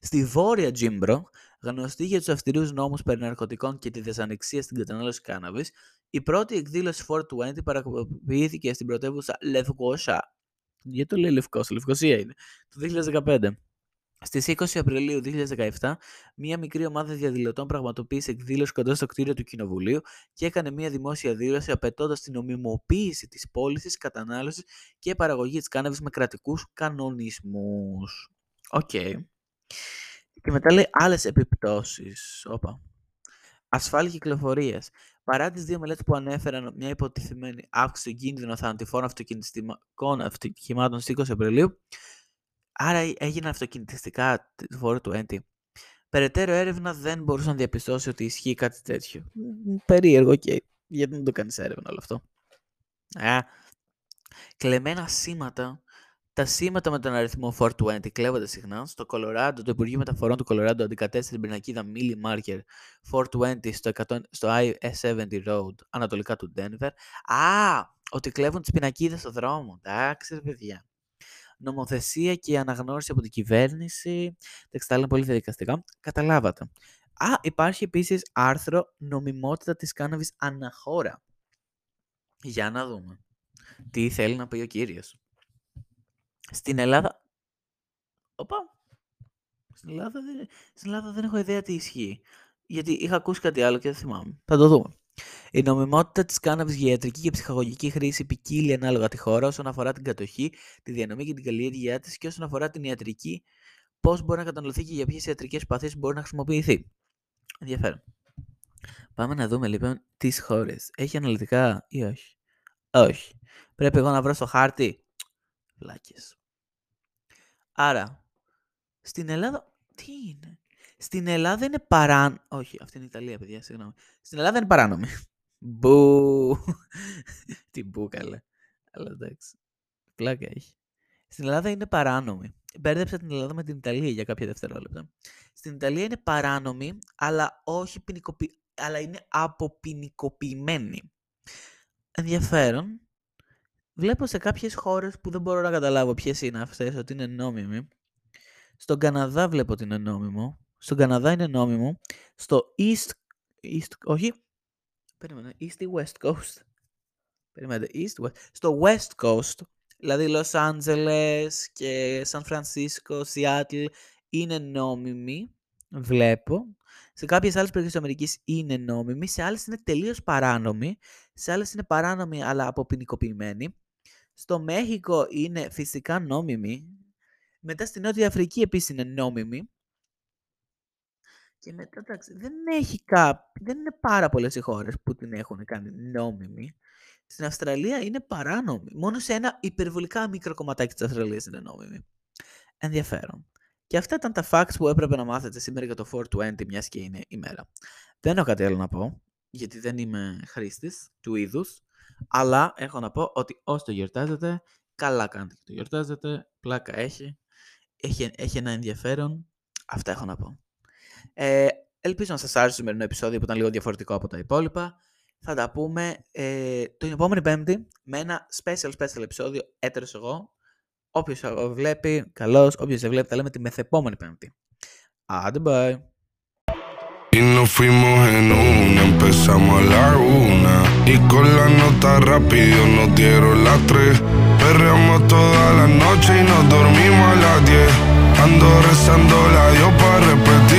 Στη Βόρεια Κύπρο, γνωστή για τους αυστηρούς νόμους περί ναρκωτικών και τη δυσανεξία στην κατανάλωση κάναβης, η πρώτη εκδήλωση 420 παρακολουθήθηκε στην πρωτεύουσα Λευκόσα. Γιατί το λέει Λευκόσα, Λευκοσία είναι. Το 2015. Στις 20 Απριλίου 2017, μία μικρή ομάδα διαδηλωτών πραγματοποίησε εκδήλωση κοντά στο κτίριο του Κοινοβουλίου και έκανε μία δημόσια δήλωση απαιτώντας την νομιμοποίηση της πώλησης, κατανάλωσης και παραγωγής της κάναβης με κρατικούς κανονισμούς. Ok. Okay. Και μετά λέει άλλες επιπτώσεις. Όπα. Ασφάλεια κυκλοφορίας. Παρά τις δύο μελέτες που ανέφεραν μια υποτιθέμενη αύξηση του κίνδυνου θανατηφόρων αυτοκινητικών ατυχημάτων στις 20 Απριλίου, άρα έγιναν αυτοκινητιστικά τη φόρου του έντι. Περαιτέρω έρευνα δεν μπορούσε να διαπιστώσει ότι ισχύει κάτι τέτοιο. Περίεργο και γιατί δεν το κάνεις έρευνα όλο αυτό; Α, Κλεμμένα σήματα. Τα σήματα με τον αριθμό 420 κλέβονται συχνά. Στο Κολοράντο, το Υπουργείο Μεταφορών του Κολοράντο αντικατέστησε την πινακίδα Millie Marker 420 στο, 100, στο I-70 Road, ανατολικά του Denver. Α, ότι κλέβουν τις πινακίδες στο δρόμο. Εντάξει, ρε παιδιά. Νομοθεσία και αναγνώριση από την κυβέρνηση. Τα είναι πολύ διαδικαστικά. Καταλάβατε. Α, υπάρχει επίσης άρθρο νομιμότητα της κάναβης αναχώρα. Για να δούμε. Τι θέλει να πει ο κύριος. Στην Ελλάδα... Οπα. Στην Ελλάδα, δεν... Στην Ελλάδα δεν έχω ιδέα τι ισχύει. Γιατί είχα ακούσει κάτι άλλο και δεν θυμάμαι. Θα το δούμε. Η νομιμότητα της κάναβης για ιατρική και ψυχαγωγική χρήση ποικίλει ανάλογα τη χώρα όσον αφορά την κατοχή, τη διανομή και την καλλιέργειά της και όσον αφορά την ιατρική, πώς μπορεί να κατανοηθεί και για ποιες ιατρικές παθήσει μπορεί να χρησιμοποιηθεί. Ενδιαφέρον. Πάμε να δούμε λοιπόν τις χώρες. Έχει αναλυτικά ή όχι; Όχι. Πρέπει εγώ να βρω στο χάρτη. Βλάκες. Άρα, στην Ελλάδα, τι είναι; Στην Ελλάδα είναι παράνομη. Όχι, αυτή είναι η Ιταλία, παιδιά, συγγνώμη. Στην Ελλάδα είναι παράνομη. Μπου. Τι μπου, καλέ. Αλλά εντάξει. Πλάκα έχει. Στην Ελλάδα είναι παράνομη. Μπέρδεψα την Ελλάδα με την Ιταλία για κάποια δευτερόλεπτα. Στην Ιταλία είναι παράνομη, αλλά όχι ποινικοπη... αλλά είναι αποποινικοποιημένη. Ενδιαφέρον. Βλέπω σε κάποιες χώρες που δεν μπορώ να καταλάβω ποιες είναι αυτές, ότι είναι νόμιμοι. Στον Καναδά βλέπω ότι είναι νόμιμο. Στον Καναδά είναι νόμιμο. Στο East... East όχι. Περίμενε. East ή West Coast. Περίμενε. East, West. Στο West Coast, δηλαδή Los Angeles και San Francisco, Seattle, είναι νόμιμοι. Βλέπω. Σε κάποιες άλλες περιοχές της Αμερικής είναι νόμιμοι, σε άλλες είναι τελείως παράνομοι, σε άλλες είναι παράνομοι αλλά αποποινικοποιημένοι. Στο Μέχικο είναι φυσικά νόμιμοι. Μετά στη Νότια Αφρική επίσης είναι νόμιμοι. Και μετά, εντάξει, δεν έχει κά... δεν είναι πάρα πολλές οι χώρες που την έχουν κάνει νόμιμη. Στην Αυστραλία είναι παράνομη. Μόνο σε ένα υπερβολικά μικρό κομματάκι της Αυστραλίας είναι νόμιμη. Ενδιαφέρον. Και αυτά ήταν τα facts που έπρεπε να μάθετε σήμερα για το 420, μιας και είναι ημέρα. Δεν έχω κάτι άλλο να πω, γιατί δεν είμαι χρήστης του είδους. Αλλά έχω να πω ότι όσοι το γιορτάζετε, καλά κάνετε και το γιορτάζετε. Πλάκα έχει. Έχει, έχει ένα ενδιαφέρον. Αυτά έχω να πω. Ε, ελπίζω να σας άρεσε το σημερινό επεισόδιο που ήταν λίγο διαφορετικό από τα υπόλοιπα. Θα τα πούμε ε, την επόμενη πέμπτη με ένα special special επεισόδιο έτερος εγώ. Όποιος βλέπει, καλώς. Όποιος δεν βλέπει, τα λέμε τη μεθεπόμενη πέμπτη. Άντε, bye. Y nos fuimos en una, empezamos a la una. Y con la nota rápido nos dieron las tres. Perreamos toda la noche y nos dormimos a las diez. Ando rezando la Dios para repetir.